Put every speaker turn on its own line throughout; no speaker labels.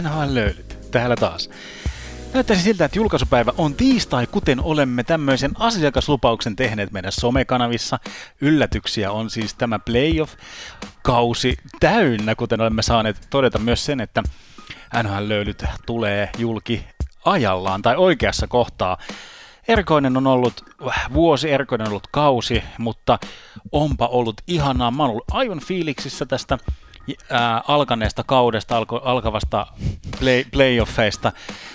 NHL löylyt. Täällä taas. Näyttäisi siltä, että julkaisupäivä on tiistai, kuten olemme tämmöisen asiakaslupauksen tehneet meidän somekanavissa. Yllätyksiä on siis tämä playoff-kausi täynnä, kuten olemme saaneet todeta myös sen, että NHL-löylyt tulee julki ajallaan tai oikeassa kohtaa. Erikoinen on ollut vuosi, erikoinen on ollut kausi, mutta onpa ollut ihanaa. Mä oon ollut aivan fiiliksissä tästä ää, alkaneesta kaudesta, alko, alkavasta play, playoffeista.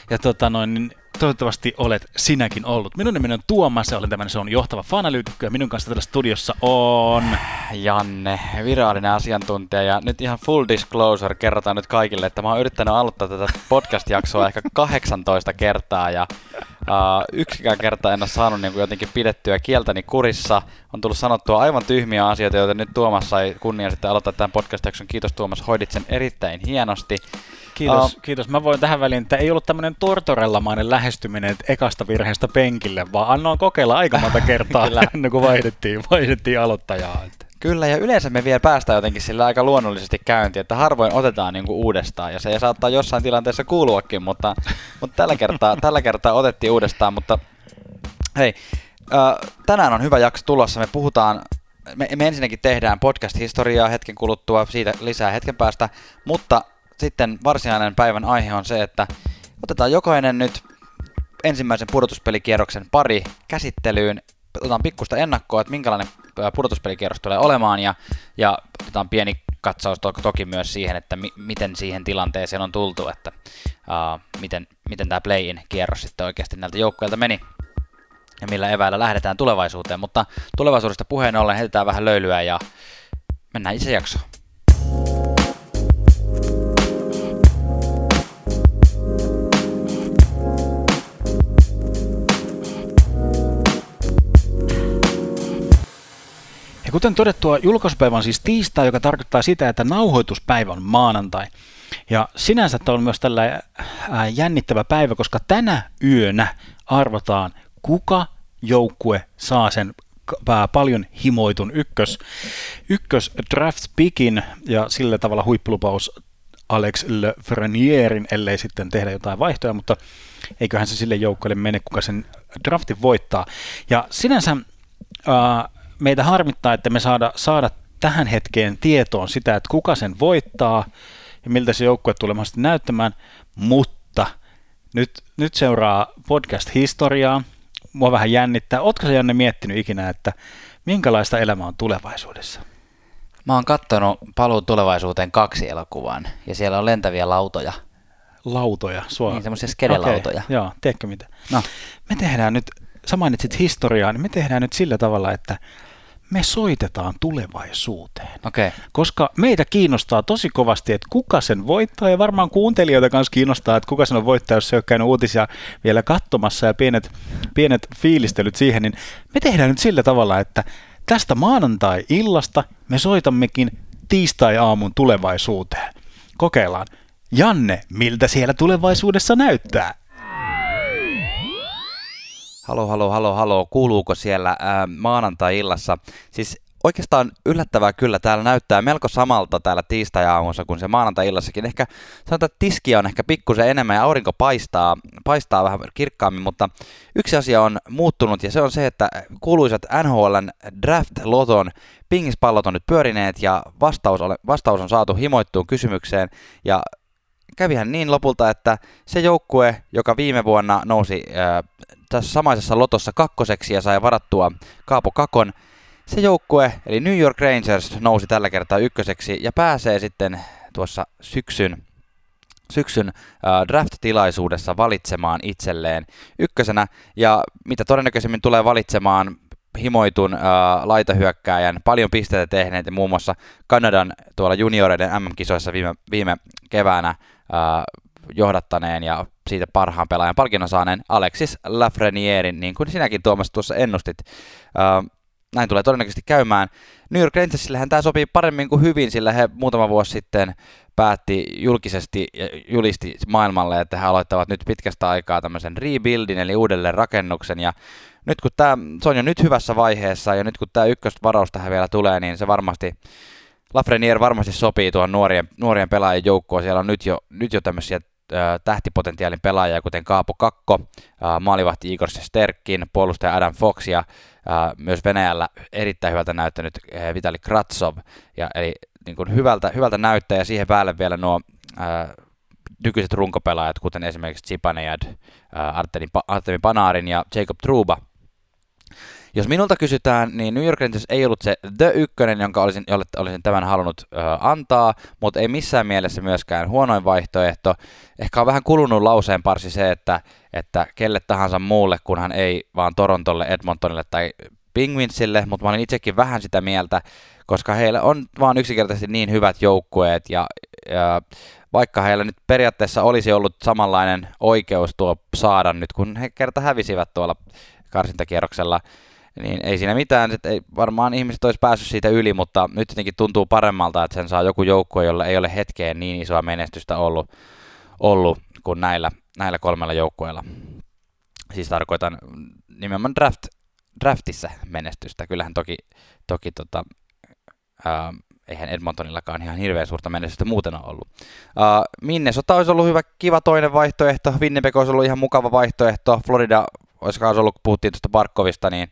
Ja tota noin, niin toivottavasti olet sinäkin ollut. Minun nimeni on Tuomas ja olen tämmöinen se on johtava fanalyytikkö ja minun kanssa tällä studiossa on...
Janne, virallinen asiantuntija ja nyt ihan full disclosure kerrotaan nyt kaikille, että mä oon yrittänyt aloittaa tätä podcast-jaksoa ehkä 18 kertaa ja Uh, yksikään kerta en ole saanut niin kuin jotenkin pidettyä kieltäni kurissa. On tullut sanottua aivan tyhmiä asioita, joita nyt Tuomas sai kunnia sitten aloittaa tämän podcast-jakson. Kiitos Tuomas, hoidit sen erittäin hienosti.
Kiitos, uh, kiitos. Mä voin tähän väliin, että ei ollut tämmöinen tortorellamainen lähestyminen että ekasta virheestä penkille, vaan annoin kokeilla aika monta kertaa ennen kuin vaihdettiin, vaihdettiin aloittajaa.
Kyllä, ja yleensä me vielä päästään jotenkin sillä aika luonnollisesti käyntiin, että harvoin otetaan niinku uudestaan, ja se saattaa jossain tilanteessa kuuluakin, mutta, mutta tällä, kertaa, tällä kertaa otettiin uudestaan, mutta hei, tänään on hyvä jakso tulossa, me puhutaan, me, me ensinnäkin tehdään podcast-historiaa hetken kuluttua, siitä lisää hetken päästä, mutta sitten varsinainen päivän aihe on se, että otetaan jokainen nyt ensimmäisen pudotuspelikierroksen pari käsittelyyn, otetaan pikkusta ennakkoa, että minkälainen pudotuspelikierros tulee olemaan ja, ja otetaan pieni katsaus to- toki myös siihen, että mi- miten siihen tilanteeseen on tultu, että uh, miten, miten tämä play-in kierros sitten oikeasti näiltä joukkueilta meni ja millä eväillä lähdetään tulevaisuuteen, mutta tulevaisuudesta puheen ollen heitetään vähän löylyä ja mennään itse jaksoon.
Kuten todettua, julkaisupäivä on siis tiistai, joka tarkoittaa sitä, että nauhoituspäivä on maanantai. Ja sinänsä tämä on myös tällä jännittävä päivä, koska tänä yönä arvotaan, kuka joukkue saa sen paljon himoitun ykkös, ykkös draft pickin ja sillä tavalla huippulupaus Alex Lefrenierin, ellei sitten tehdä jotain vaihtoja, mutta eiköhän se sille joukkueelle mene, kuka sen draftin voittaa. Ja sinänsä äh, meitä harmittaa, että me saada, saada tähän hetkeen tietoon sitä, että kuka sen voittaa ja miltä se joukkue tulee näyttämään, mutta nyt, nyt seuraa podcast-historiaa. Mua vähän jännittää. Ootko sä Janne miettinyt ikinä, että minkälaista elämä on tulevaisuudessa?
Mä oon kattonut Paluu tulevaisuuteen kaksi elokuvan ja siellä on lentäviä lautoja.
Lautoja?
Sua... Niin, semmoisia skedelautoja.
Okay, joo, tiedätkö mitä? No. Me tehdään nyt, sä mainitsit historiaa, niin me tehdään nyt sillä tavalla, että me soitetaan tulevaisuuteen.
Okay.
Koska meitä kiinnostaa tosi kovasti, että kuka sen voittaa, ja varmaan kuuntelijoita kanssa kiinnostaa, että kuka sen on voittaa, jos se on käynyt uutisia vielä katsomassa ja pienet, pienet fiilistelyt siihen, niin me tehdään nyt sillä tavalla, että tästä maanantai-illasta me soitammekin tiistai-aamun tulevaisuuteen. Kokeillaan. Janne, miltä siellä tulevaisuudessa näyttää?
Halo, halo, halo, halo, kuuluuko siellä ää, maanantai-illassa? Siis oikeastaan yllättävää kyllä, täällä näyttää melko samalta täällä tiistai-aamussa kuin se maanantai-illassakin. Ehkä sanotaan, että tiskiä on ehkä pikkusen enemmän ja aurinko paistaa, paistaa vähän kirkkaammin, mutta yksi asia on muuttunut ja se on se, että kuuluisat NHLn draft-loton pingispallot on nyt pyörineet ja vastaus, vastaus on saatu himoittuun kysymykseen ja kävihän niin lopulta, että se joukkue, joka viime vuonna nousi tässä samaisessa lotossa kakkoseksi ja sai varattua Kaapo Kakon, se joukkue, eli New York Rangers, nousi tällä kertaa ykköseksi ja pääsee sitten tuossa syksyn, syksyn draft-tilaisuudessa valitsemaan itselleen ykkösenä. Ja mitä todennäköisemmin tulee valitsemaan himoitun äh, laitahyökkääjän, paljon pisteitä tehneet ja muun muassa Kanadan tuolla junioreiden MM-kisoissa viime, viime keväänä äh, johdattaneen ja siitä parhaan pelaajan palkinnon saaneen Alexis Lafrenierin, niin kuin sinäkin Tuomas tuossa ennustit. Näin tulee todennäköisesti käymään. New York Rangersillehän tämä sopii paremmin kuin hyvin, sillä he muutama vuosi sitten päätti julkisesti ja julisti maailmalle, että he aloittavat nyt pitkästä aikaa tämmöisen rebuildin, eli uudelleen rakennuksen, ja nyt kun tämä, se on jo nyt hyvässä vaiheessa, ja nyt kun tämä ykkösvaraus tähän vielä tulee, niin se varmasti Lafreniere varmasti sopii tuohon nuorien, nuorien pelaajien joukkoon. Siellä on nyt jo, nyt jo tämmöisiä tähtipotentiaalin pelaajia, kuten Kaapo Kakko, maalivahti Igor Sterkin, puolustaja Adam Fox ja myös Venäjällä erittäin hyvältä näyttänyt Vitali Kratsov. Ja, eli niin kuin hyvältä, hyvältä näyttää ja siihen päälle vielä nuo ää, nykyiset runkopelaajat, kuten esimerkiksi Chipanejad, Artemi, Artemi Panarin ja Jacob Truba, jos minulta kysytään, niin New York Rangers ei ollut se The Ykkönen, jonka olisin, jolle olisin tämän halunnut ö, antaa, mutta ei missään mielessä myöskään huonoin vaihtoehto. Ehkä on vähän kulunut lauseen parsi se, että, että kelle tahansa muulle, kunhan ei vaan Torontolle, Edmontonille tai Penguinsille, mutta mä olin itsekin vähän sitä mieltä, koska heillä on vaan yksinkertaisesti niin hyvät joukkueet ja, ja vaikka heillä nyt periaatteessa olisi ollut samanlainen oikeus tuo saada nyt, kun he kerta hävisivät tuolla karsintakierroksella, niin ei siinä mitään, että ei, varmaan ihmiset olisi päässyt siitä yli, mutta nyt jotenkin tuntuu paremmalta, että sen saa joku joukkue, jolla ei ole hetkeen niin isoa menestystä ollut, ollut kuin näillä, näillä kolmella joukkueella. Siis tarkoitan nimenomaan draft, draftissa menestystä. Kyllähän toki, toki tota, ää, eihän Edmontonillakaan ihan hirveän suurta menestystä muuten ole ollut. Uh, Minnesota olisi ollut hyvä, kiva toinen vaihtoehto, Winnipeg olisi ollut ihan mukava vaihtoehto, Florida olisi ollut, puhuttiin tuosta Barkovista, niin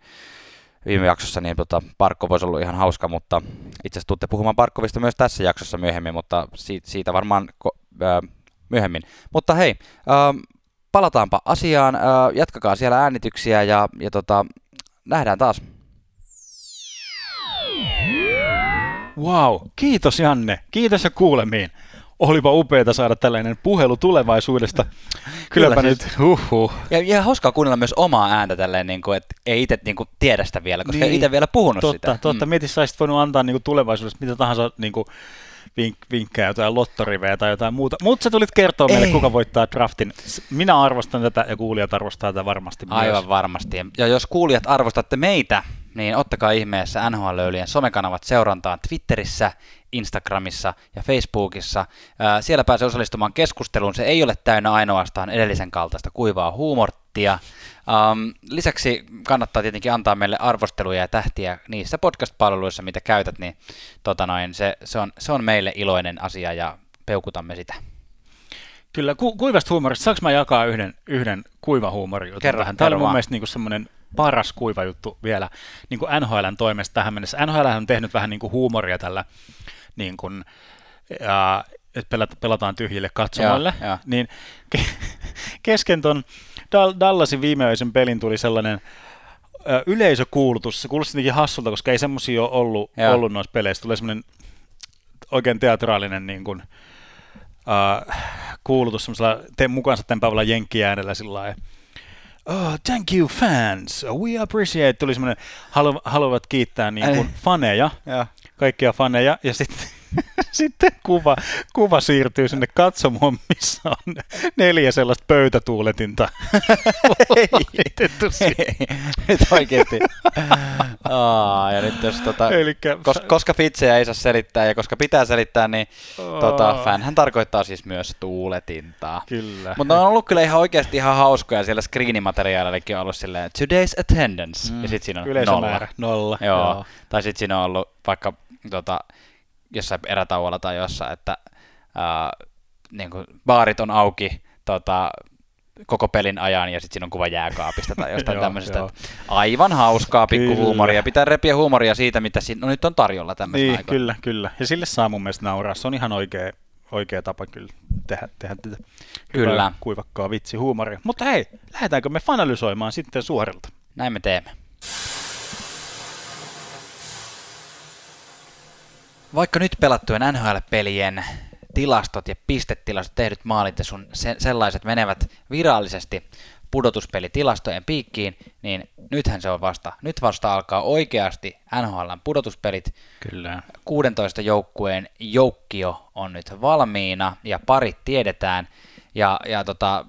viime jaksossa, niin tota, Parkko voisi olla ihan hauska, mutta itse asiassa tuutte puhumaan Parkkovista myös tässä jaksossa myöhemmin, mutta siitä, siitä varmaan ko- äh, myöhemmin. Mutta hei, äh, palataanpa asiaan, äh, jatkakaa siellä äänityksiä ja, ja tota, nähdään taas.
Wow, kiitos Janne, kiitos ja kuulemiin olipa upeeta saada tällainen puhelu tulevaisuudesta. Kylläpä Kyllä, nyt, siis, huhhuh.
Ja, ja hauskaa kuunnella myös omaa ääntä tälleen, niin kuin, että ei itse niin kuin, tiedä sitä vielä, koska niin, ei itse vielä puhunut
totta,
sitä.
Totta, mm. mietin, saisit voinut antaa niin kuin tulevaisuudessa mitä tahansa niin kuin, vink, vinkkejä, jotain lottorivejä tai jotain muuta. Mutta sä tulit kertoa meille, kuka voittaa draftin. Minä arvostan tätä ja kuulijat arvostaa tätä varmasti
Aivan myös. varmasti. Ja jos kuulijat arvostatte meitä, niin ottakaa ihmeessä NHL somekanavat seurantaan Twitterissä, Instagramissa ja Facebookissa. Siellä pääsee osallistumaan keskusteluun. Se ei ole täynnä ainoastaan edellisen kaltaista kuivaa huumorttia. lisäksi kannattaa tietenkin antaa meille arvosteluja ja tähtiä niissä podcast-palveluissa, mitä käytät, niin tota noin, se, se, on, se on meille iloinen asia ja peukutamme sitä.
Kyllä, ku, kuivasta huumorista. Saanko mä jakaa yhden, yhden kuiva huumori Kerro, Tämä oli mun mielestä niin semmoinen paras kuiva juttu vielä niin kuin NHLn toimesta tähän mennessä. NHL on tehnyt vähän niin kuin huumoria tällä, niin kuin, ja, että pelataan tyhjille katsomoille, ja, ja. niin ke- kesken ton Dallasin viimeisen pelin tuli sellainen yleisökuulutus. Se kuulosti jotenkin hassulta, koska ei semmoisia ole ollut, ollut noissa peleissä. Tulee semmoinen oikein teatraalinen niin kuin, uh, kuulutus semmoisella te, mukaansa tempaavalla jenkkiäänellä sillä lailla oh, thank you fans, we appreciate, tuli semmoinen, halu, haluavat kiittää niin kuin faneja, ja. kaikkia faneja, ja sitten sitten kuva, kuva siirtyy sinne katsomoon, missä on neljä sellaista pöytätuuletinta
laitettu Nyt oikeasti. Aa, ja nyt jos, tota, Elikkä, kos, koska fitsejä ei saa selittää ja koska pitää selittää, niin tota, fanhän tarkoittaa siis myös tuuletintaa.
Kyllä.
Mutta on ollut kyllä ihan oikeasti ihan hauskoja. Siellä screenimateriaalillakin on ollut silleen today's attendance. Mm. Ja sitten siinä on nolla. nolla. Joo. Joo. Tai sitten siinä on ollut vaikka tota, jossain erätauolla tai jossain, että ää, niin kuin baarit on auki tota, koko pelin ajan ja sitten siinä on kuva jääkaapista tai jostain tämmöisestä. Aivan hauskaa pikkuhuumoria. Pitää repiä huumoria siitä, mitä siinä, no nyt on tarjolla tämmöistä
niin, Kyllä, kyllä. Ja sille saa mun mielestä nauraa. Se on ihan oikea, oikea tapa kyllä tehdä, tehdä tätä kyllä. kuivakkaa vitsihuumoria. Mutta hei, lähdetäänkö me fanalysoimaan sitten suorilta?
Näin me teemme. Vaikka nyt pelattujen NHL-pelien tilastot ja pistetilastot, tehdyt maalit ja sun se, sellaiset menevät virallisesti pudotuspelitilastojen piikkiin, niin nythän se on vasta, nyt vasta alkaa oikeasti NHLn pudotuspelit.
Kyllä.
16 joukkueen joukkio on nyt valmiina ja parit tiedetään. Ja, ja tota,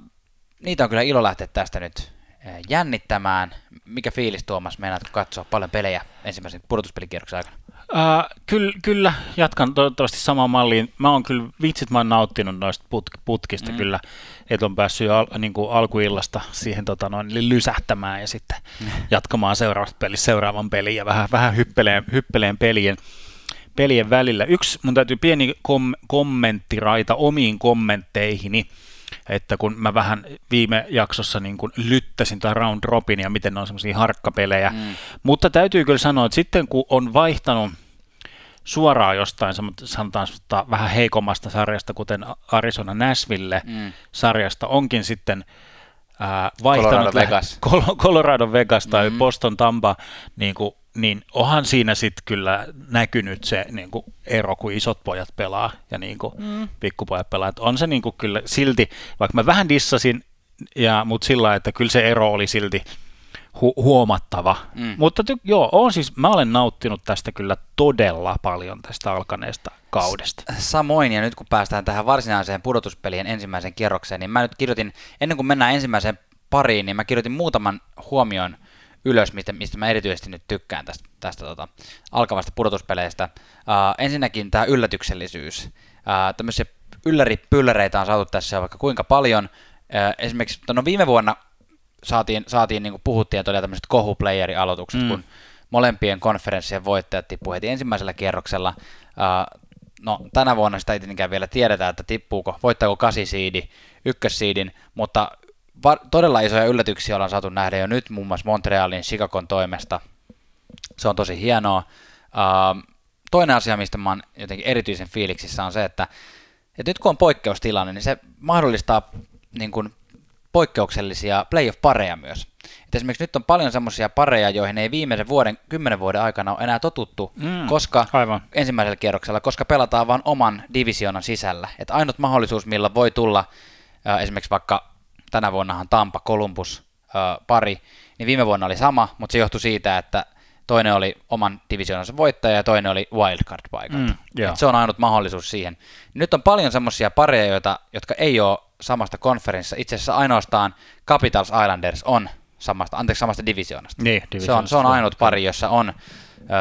niitä on kyllä ilo lähteä tästä nyt eh, jännittämään. Mikä fiilis Tuomas, meinaatko katsoa paljon pelejä ensimmäisen pudotuspelikierroksen aikana?
Kyllä, kyllä, jatkan toivottavasti samaan malliin. Mä oon kyllä, vitsit mä oon nauttinut noista put- putkista mm. kyllä, että on päässyt al- niin kuin alkuillasta siihen tota, noin, lysähtämään ja sitten mm. jatkamaan seuraavasta pelissä seuraavan pelin ja vähän, vähän hyppeleen, hyppeleen pelien, pelien välillä. Yksi, mun täytyy pieni kom- kommenttiraita omiin kommentteihini, että kun mä vähän viime jaksossa niin kun lyttäsin tai round robin ja miten ne on semmoisia harkkapelejä, mm. mutta täytyy kyllä sanoa, että sitten kun on vaihtanut suoraan jostain sanotaan vähän heikommasta sarjasta, kuten Arizona Nashville mm. sarjasta, onkin sitten vaihtanut
Colorado Vegas,
Colorado Vegas tai mm. Boston Tampa, niin, kuin, niin onhan siinä sitten kyllä näkynyt se niin kuin ero, kun isot pojat pelaa ja niin kuin mm. pikkupojat pelaa. Et on se niin kuin kyllä silti, vaikka mä vähän dissasin, ja, mutta sillä että kyllä se ero oli silti hu- huomattava. Mm. Mutta ty- joo, on siis, mä olen nauttinut tästä kyllä todella paljon tästä alkaneesta kaudesta.
Samoin, ja nyt kun päästään tähän varsinaiseen pudotuspelien ensimmäiseen kierrokseen, niin mä nyt kirjoitin, ennen kuin mennään ensimmäiseen pariin, niin mä kirjoitin muutaman huomion ylös, mistä, mistä mä erityisesti nyt tykkään tästä, tästä tota, alkavasta pudotuspeleistä. Uh, ensinnäkin tämä yllätyksellisyys. Uh, tämmöisiä ylläripylläreitä on saatu tässä vaikka kuinka paljon. Uh, esimerkiksi no viime vuonna saatiin, saatiin niin kuin puhuttiin, että oli tämmöiset kohuplayeri-aloitukset, mm. kun molempien konferenssien voittajat tippuivat heti ensimmäisellä kierroksella. Uh, no, tänä vuonna sitä ei tietenkään vielä tiedetä, että tippuuko, voittaako kasisiidi, ykkössiidin, mutta va- todella isoja yllätyksiä ollaan saatu nähdä jo nyt muun muassa Montrealin Chicagon toimesta. Se on tosi hienoa. Uh, toinen asia, mistä mä oon jotenkin erityisen fiiliksissä on se, että, että nyt kun on poikkeustilanne, niin se mahdollistaa niin kuin poikkeuksellisia playoff-pareja myös. Et esimerkiksi nyt on paljon semmoisia pareja, joihin ei viimeisen vuoden, kymmenen vuoden aikana ole enää totuttu, mm, koska aivan. ensimmäisellä kierroksella, koska pelataan vain oman divisioonan sisällä. Et ainut mahdollisuus, millä voi tulla äh, esimerkiksi vaikka tänä vuonnahan Tampa, Columbus äh, pari, niin viime vuonna oli sama, mutta se johtui siitä, että toinen oli oman divisioonansa voittaja ja toinen oli wildcard-paikalta. Mm, se on ainut mahdollisuus siihen. Nyt on paljon semmoisia pareja, joita, jotka ei ole samasta konferenssissa. Itse asiassa ainoastaan Capitals Islanders on samasta, anteeksi, samasta divisioonasta.
Niin,
se, on, se on ainut pari, jossa on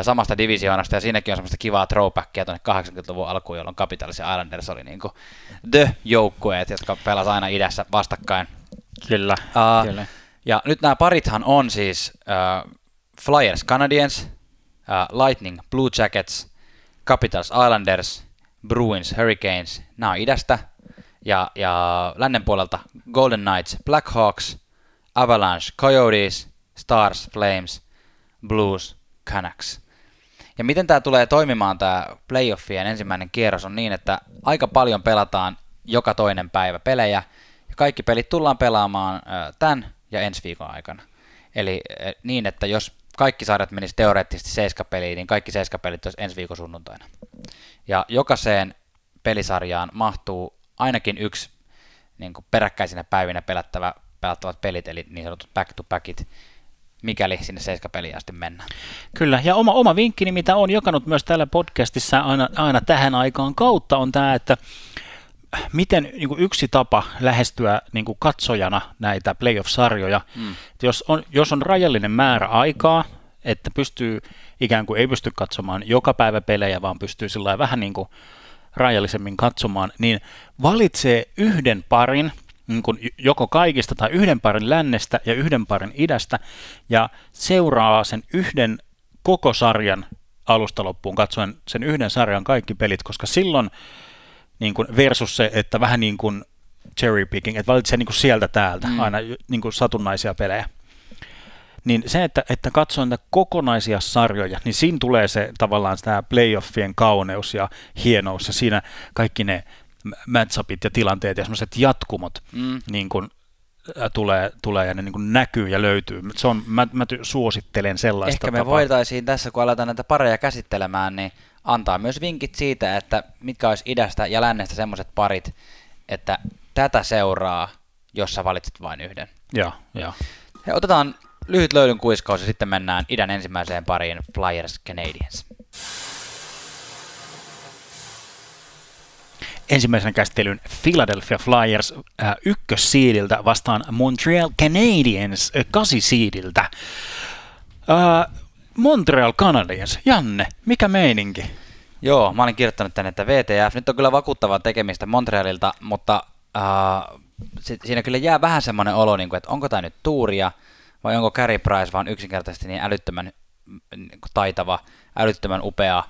samasta divisioonasta, ja siinäkin on semmoista kivaa throwbackia tuonne 80-luvun alkuun, jolloin Capitals ja Islanders oli niin kuin the joukkueet, jotka pelasivat aina idässä vastakkain.
Kyllä,
uh,
kyllä.
Ja nyt nämä parithan on siis uh, Flyers Canadiens, uh, Lightning Blue Jackets, Capitals Islanders, Bruins Hurricanes, nämä on idästä, ja, ja lännen puolelta Golden Knights, Black Hawks, Avalanche, Coyotes, Stars, Flames, Blues, Canucks. Ja miten tämä tulee toimimaan, tämä playoffien ensimmäinen kierros on niin, että aika paljon pelataan joka toinen päivä pelejä, kaikki pelit tullaan pelaamaan tämän ja ensi viikon aikana. Eli niin, että jos kaikki sarjat menisi teoreettisesti seiskapeliin, niin kaikki seiskapelit olisi ensi viikon sunnuntaina. Ja jokaiseen pelisarjaan mahtuu ainakin yksi niin kuin peräkkäisinä päivinä pelattava, pelattavat pelit, eli niin sanotut back-to-backit, mikäli sinne seiskapeliin asti mennään.
Kyllä, ja oma, oma vinkkini, mitä on jakanut myös täällä podcastissa aina, aina tähän aikaan kautta, on tämä, että miten niin kuin yksi tapa lähestyä niin kuin katsojana näitä playoff-sarjoja, mm. jos, on, jos on rajallinen määrä aikaa, että pystyy ikään kuin ei pysty katsomaan joka päivä pelejä, vaan pystyy sillä vähän niin kuin rajallisemmin katsomaan, niin valitsee yhden parin, niin kuin joko kaikista tai yhden parin lännestä ja yhden parin idästä, ja seuraa sen yhden koko sarjan alusta loppuun katsoen sen yhden sarjan kaikki pelit, koska silloin niin kuin versus se, että vähän niin kuin cherry picking, että valitsee niin kuin sieltä täältä mm. aina niin kuin satunnaisia pelejä niin se, että, että katsoo näitä kokonaisia sarjoja, niin siinä tulee se tavallaan tämä playoffien kauneus ja hienous ja siinä kaikki ne matchupit ja tilanteet ja semmoiset jatkumot mm. niin kun, ä, tulee, tulee ja ne niin kun näkyy ja löytyy. Se on, mä, mä suosittelen sellaista
Ehkä me tapaa. voitaisiin tässä, kun aletaan näitä pareja käsittelemään, niin antaa myös vinkit siitä, että mitkä olisi idästä ja lännestä semmoiset parit, että tätä seuraa, jos sä valitset vain yhden.
Joo, joo.
Ja otetaan lyhyt löydyn kuiskaus ja sitten mennään idän ensimmäiseen pariin Flyers Canadiens.
Ensimmäisen käsittelyn Philadelphia Flyers äh, ykkössiidiltä vastaan Montreal Canadiens äh, kasisiidiltä. Äh, Montreal Canadiens, Janne, mikä meininki?
Joo, mä olin kirjoittanut tänne, että VTF, nyt on kyllä vakuuttavaa tekemistä Montrealilta, mutta äh, siinä kyllä jää vähän semmoinen olo, niin kuin, että onko tämä nyt tuuria – vai onko Carey Price vaan yksinkertaisesti niin älyttömän niin taitava, älyttömän upea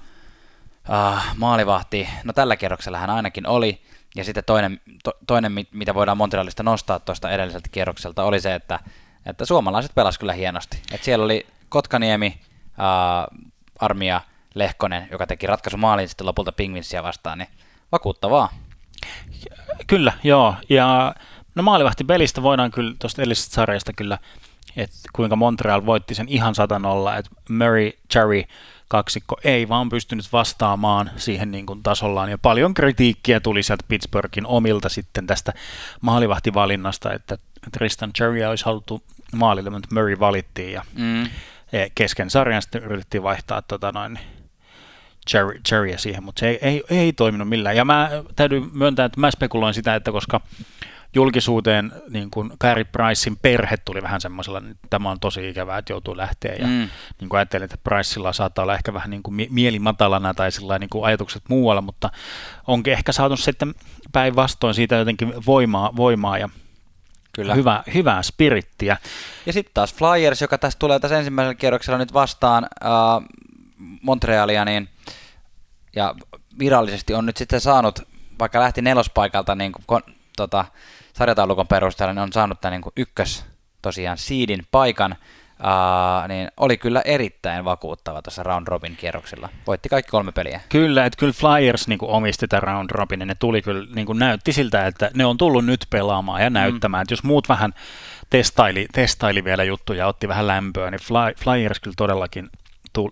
uh, maalivahti, no tällä kierroksella hän ainakin oli, ja sitten toinen, to, toinen mitä voidaan Montrealista nostaa tuosta edelliseltä kierrokselta, oli se, että, että suomalaiset pelasivat kyllä hienosti. Et siellä oli Kotkaniemi, uh, Armia, Lehkonen, joka teki ratkaisumaalin sitten lopulta Pingvinsia vastaan, niin vakuuttavaa.
Kyllä, joo. Ja no pelistä voidaan kyllä tuosta edellisestä sarjasta kyllä, että kuinka Montreal voitti sen ihan satanolla, että Murray, Cherry kaksikko ei vaan pystynyt vastaamaan siihen niin kuin tasollaan. Ja paljon kritiikkiä tuli sieltä Pittsburghin omilta sitten tästä maalivahtivalinnasta, että Tristan Cherry olisi haluttu maalille, mutta Murray valittiin ja mm. Kesken sarjan sitten yritettiin vaihtaa tota noin, Cherry, Cherryä siihen, mutta se ei, ei, ei toiminut millään. Ja mä täytyy myöntää, että mä spekuloin sitä, että koska julkisuuteen niin kuin Gary Pricein perhe tuli vähän semmoisella, että tämä on tosi ikävää, että joutuu lähteä. Ja mm. niin kuin ajattelin, että Priceilla saattaa olla ehkä vähän niin kuin mieli matalana tai sillä niin kuin ajatukset muualla, mutta onkin ehkä saatu sitten päinvastoin siitä jotenkin voimaa, voimaa ja Kyllä. Hyvä, hyvää spirittiä.
Ja sitten taas Flyers, joka tässä tulee tässä ensimmäisellä kierroksella nyt vastaan äh, Montrealia, niin ja virallisesti on nyt sitten saanut, vaikka lähti nelospaikalta niin kuin, tota, sarjataulukon perusteella, niin on saanut tämän niin kuin ykkös tosiaan seedin paikan, Uh, niin oli kyllä erittäin vakuuttava tuossa round robin kierroksilla. Voitti kaikki kolme peliä.
Kyllä, että kyllä Flyers niin kuin omisti tämän round robin, ja ne tuli kyllä, niin kuin näytti siltä, että ne on tullut nyt pelaamaan ja näyttämään. Mm. Että jos muut vähän testaili, testaili vielä juttuja, otti vähän lämpöä, niin Fly, Flyers kyllä todellakin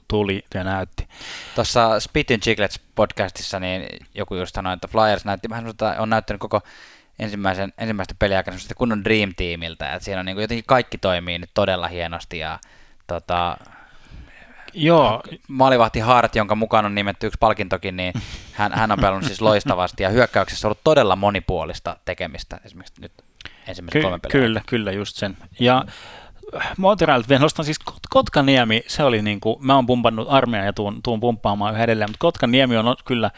tuli ja näytti.
Tuossa Spittin Chiclets podcastissa niin joku just sanoi, että Flyers näytti vähän, on näyttänyt koko ensimmäisen, ensimmäistä peliaikana kunnon Dream Teamiltä, että siinä on niin kuin jotenkin kaikki toimii nyt todella hienosti ja tota, Joo. Maalivahti Hart, jonka mukaan on nimetty yksi palkintokin, niin hän, hän on pelannut siis loistavasti ja hyökkäyksessä on ollut todella monipuolista tekemistä esimerkiksi nyt ensimmäiset Ky- kolme peliä.
Kyllä, kyllä just sen. Ja Montreal, vielä nostan siis Kotkaniemi, se oli niin kuin, mä oon pumpannut armeijaa ja tuun, tuun pumppaamaan yhä edelleen, mutta Kotkaniemi on kyllä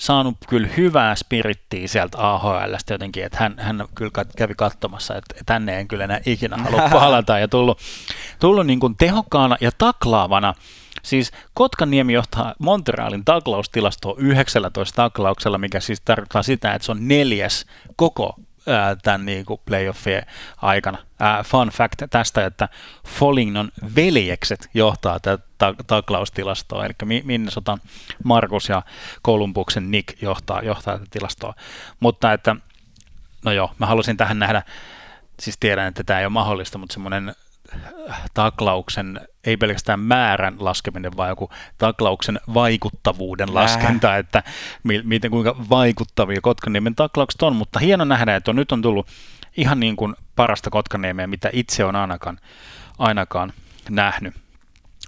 saanut kyllä hyvää spirittiä sieltä AHLstä jotenkin, että hän, hän kyllä kävi katsomassa, että tänne en kyllä enää ikinä halua palata ja tullut, tullut niin kuin tehokkaana ja taklaavana. Siis Kotkaniemi johtaa Montrealin taklaustilastoa 19 taklauksella, mikä siis tarkoittaa sitä, että se on neljäs koko tämän niin kuin playoffien aikana. Ää, fun fact tästä, että Folignon veljekset johtaa tätä taklaustilastoa, eli Minnesotan Markus ja Kolumbuksen Nick johtaa, johtaa tätä tilastoa. Mutta että, no joo, mä halusin tähän nähdä, siis tiedän, että tämä ei ole mahdollista, mutta semmoinen taklauksen, ei pelkästään määrän laskeminen, vaan joku taklauksen vaikuttavuuden laskenta, että miten kuinka vaikuttavia Kotkaniemen taklaukset on, mutta hieno nähdä, että on, nyt on tullut ihan niin kuin parasta Kotkaniemeä, mitä itse on ainakaan, ainakaan nähnyt.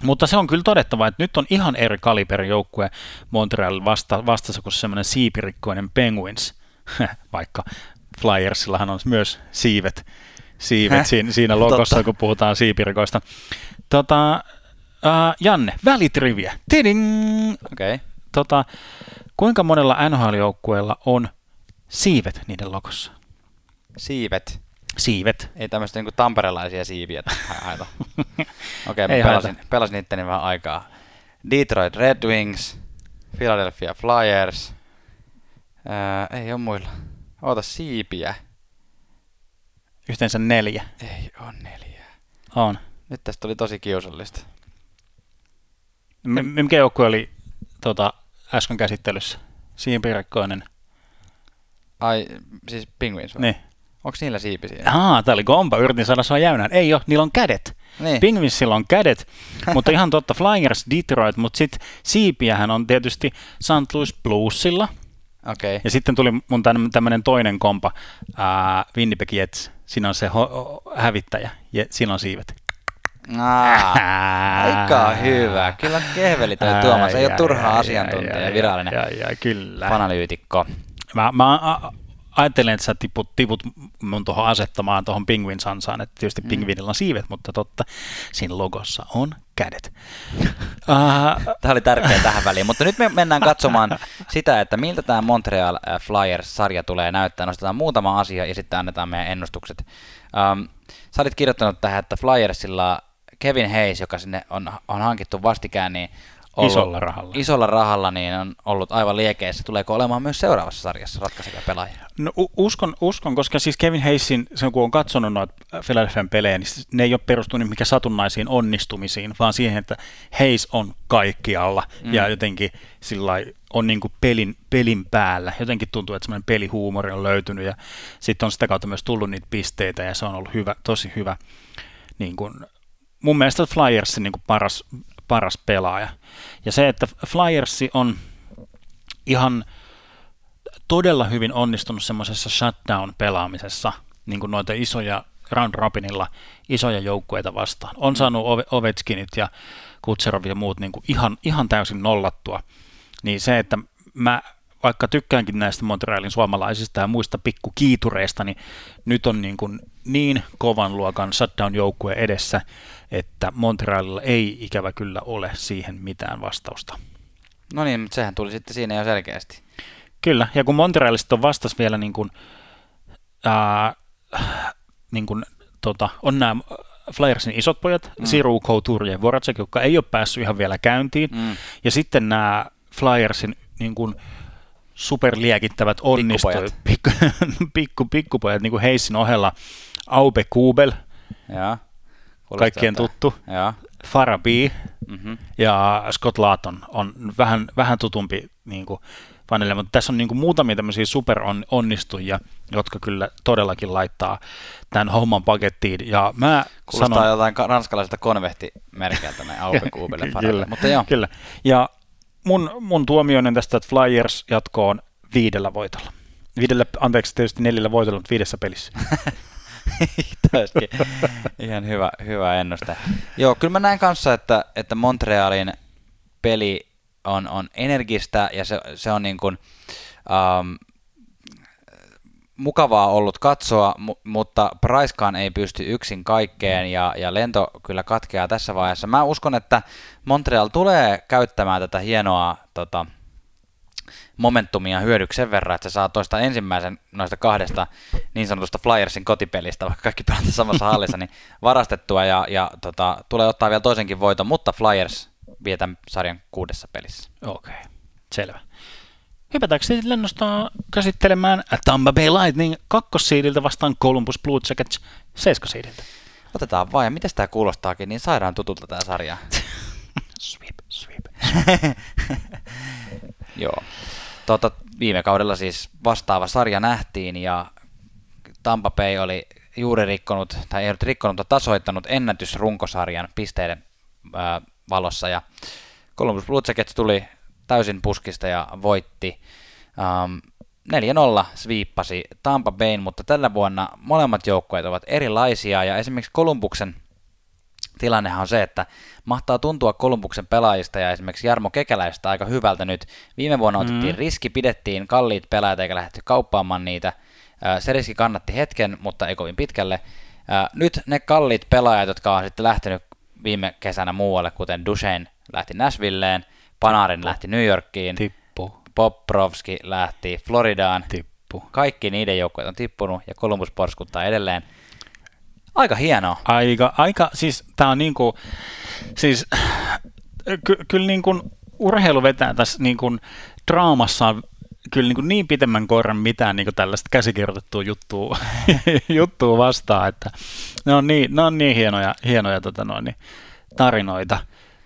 Mutta se on kyllä todettava, että nyt on ihan eri kaliberin joukkue Montreal vasta, vastassa kuin semmoinen siipirikkoinen Penguins, vaikka Flyersillahan on myös siivet siivet siinä, siinä logossa, Totta. kun puhutaan siipirikoista. Tota, uh, Janne, välitriviä. Tiding!
Okay.
Tota, kuinka monella NHL-joukkueella on siivet niiden logossa?
Siivet?
Siivet.
Ei tämmöistä niinku tamperelaisia siiviä haeta. Okei, okay, pelasin, pelasin itteni vähän aikaa. Detroit Red Wings, Philadelphia Flyers, Ää, ei ole muilla. Oota, siipiä.
Yhteensä neljä.
Ei on neljä.
On.
Nyt tästä tuli tosi kiusallista.
M- mikä joukkue oli tota, äsken käsittelyssä? Siipirekkoinen.
Ai, siis Penguins vai?
Niin.
Onko niillä siipi siinä?
Aa, tää oli kompa, yritin saada sua jäynään. Ei ole, niillä on kädet. Niin. Penguinsilla on kädet, mutta ihan totta Flyers, Detroit, mutta sitten siipiähän on tietysti St. Louis Bluesilla.
Okay.
Ja sitten tuli mun tämmöinen toinen kompa, ää, Winnipeg Jets. Siinä on se ho- hävittäjä ja siinä on siivet.
aika hyvä. Kyllä kehveli toi Tuomas. Ei ole turhaa asiantuntija ja virallinen kyllä. fanalyytikko.
Mä, mä ajattelen, että sä tiput, tiput mun tuohon asettamaan tuohon Penguin Sansaan, että tietysti mm. pingviinillä on siivet, mutta totta, siinä logossa on kädet.
tämä oli tärkeä tähän väliin, mutta nyt me mennään katsomaan sitä, että miltä tämä Montreal äh, Flyers-sarja tulee näyttää. Nostetaan muutama asia ja sitten annetaan meidän ennustukset. Um, sä olit kirjoittanut tähän, että Flyersilla Kevin Hayes, joka sinne on, on hankittu vastikään, niin ollut,
Isolla rahalla.
isolla rahalla niin on ollut aivan liekeissä. Tuleeko olemaan myös seuraavassa sarjassa ratkaisevia pelaajia?
No uskon, uskon, koska siis Kevin Hayesin, sen kun on katsonut noita Philadelphian pelejä, niin ne ei ole perustunut mikä satunnaisiin onnistumisiin, vaan siihen, että Hayes on kaikkialla mm. ja jotenkin sillä on niin kuin pelin, pelin päällä. Jotenkin tuntuu, että semmoinen pelihuumori on löytynyt ja sitten on sitä kautta myös tullut niitä pisteitä ja se on ollut hyvä, tosi hyvä. Niin kuin, mun mielestä Flyersin niin kuin paras, paras pelaaja. Ja se, että Flyersi on ihan todella hyvin onnistunut semmoisessa shutdown-pelaamisessa, niin kuin noita isoja round robinilla isoja joukkueita vastaan. On saanut Ovechkinit ja Kutserov ja muut niin kuin ihan, ihan täysin nollattua. Niin se, että mä vaikka tykkäänkin näistä Montrealin suomalaisista ja muista pikkukiitureista, niin nyt on niin, kuin niin kovan luokan shutdown-joukkue edessä, että Montrealilla ei ikävä kyllä ole siihen mitään vastausta.
No niin, mutta sehän tuli sitten siinä jo selkeästi.
Kyllä, ja kun Montrealista on vastas vielä niin kuin, ää, niin kuin, tota, on nämä Flyersin isot pojat, mm. Siru, Couture ja Voracek, jotka ei ole päässyt ihan vielä käyntiin, mm. ja sitten nämä Flyersin niin kuin, superliekittävät onnistujat, pikku, pikku, pikkupojat, niin kuin Heissin ohella Aube Kubel, ja, kaikkien tuttu, ja. Farabi mm-hmm. ja Scott Laaton on vähän, vähän tutumpi niin kuin, fanille, mutta tässä on niin kuin muutamia tämmöisiä superonnistujia, jotka kyllä todellakin laittaa tämän homman pakettiin. Ja mä
Kuulostaa
sanon,
jotain ranskalaisesta konvehtimerkeiltä näin aukekuubelle
kyllä,
mutta joo.
Kyllä, ja mun, mun tuomioinen tästä, että Flyers jatkoon viidellä voitolla. Viidellä, anteeksi tietysti neljällä voitolla, mutta viidessä pelissä.
ihan hyvä, hyvä ennuste. Joo, kyllä mä näen kanssa, että, että Montrealin peli on, on energistä ja se, se on niin kuin, um, mukavaa ollut katsoa, mu- mutta Pricekaan ei pysty yksin kaikkeen ja, ja lento kyllä katkeaa tässä vaiheessa. Mä uskon, että Montreal tulee käyttämään tätä hienoa tota, momentumia hyödyksi sen verran, että se saa toista ensimmäisen noista kahdesta niin sanotusta Flyersin kotipelistä, vaikka kaikki pelataan samassa hallissa, niin varastettua ja, ja tota, tulee ottaa vielä toisenkin voiton, mutta Flyers vie tämän sarjan kuudessa pelissä.
Okei, okay. selvä. Hypätäänkö sitten lennosta käsittelemään Tampa Bay Lightning kakkossiidiltä vastaan Columbus Blue Jackets seiskosiidiltä?
Otetaan vaan, ja miten tämä kuulostaakin niin sairaan tutulta tämä sarja?
sweep, sweep.
sweep. Joo. Tota, viime kaudella siis vastaava sarja nähtiin, ja Tampa Bay oli juuri rikkonut, tai ei ollut rikkonut, mutta tasoittanut ennätysrunkosarjan pisteiden ää, valossa, ja Columbus Blue Jackets tuli täysin puskista ja voitti. Um, 4-0 sviippasi Tampa Bayn, mutta tällä vuonna molemmat joukkueet ovat erilaisia ja esimerkiksi Kolumbuksen tilannehan on se, että mahtaa tuntua Kolumbuksen pelaajista ja esimerkiksi Jarmo Kekäläistä aika hyvältä nyt. Viime vuonna mm. otettiin riski, pidettiin kalliit pelaajat eikä lähdetty kauppaamaan niitä. Se riski kannatti hetken, mutta ei kovin pitkälle. Nyt ne kalliit pelaajat, jotka on sitten lähtenyt viime kesänä muualle, kuten Duchesne lähti Nashvilleen, Panarin Tippu. lähti New Yorkiin.
Tippu.
Poprovski lähti Floridaan.
Tippu.
Kaikki niiden joukkueet on tippunut ja Columbus porskuttaa edelleen. Aika hienoa.
Aika, aika siis tää on niinku, siis ky, kyllä niinku urheilu vetää tässä niinku draamassa kyllä niin, kuin niin pitemmän koiran mitään niin kuin tällaista käsikirjoitettua juttua, juttua vastaan, että ne on niin, ne on niin hienoja, hienoja tota noin, niin tarinoita.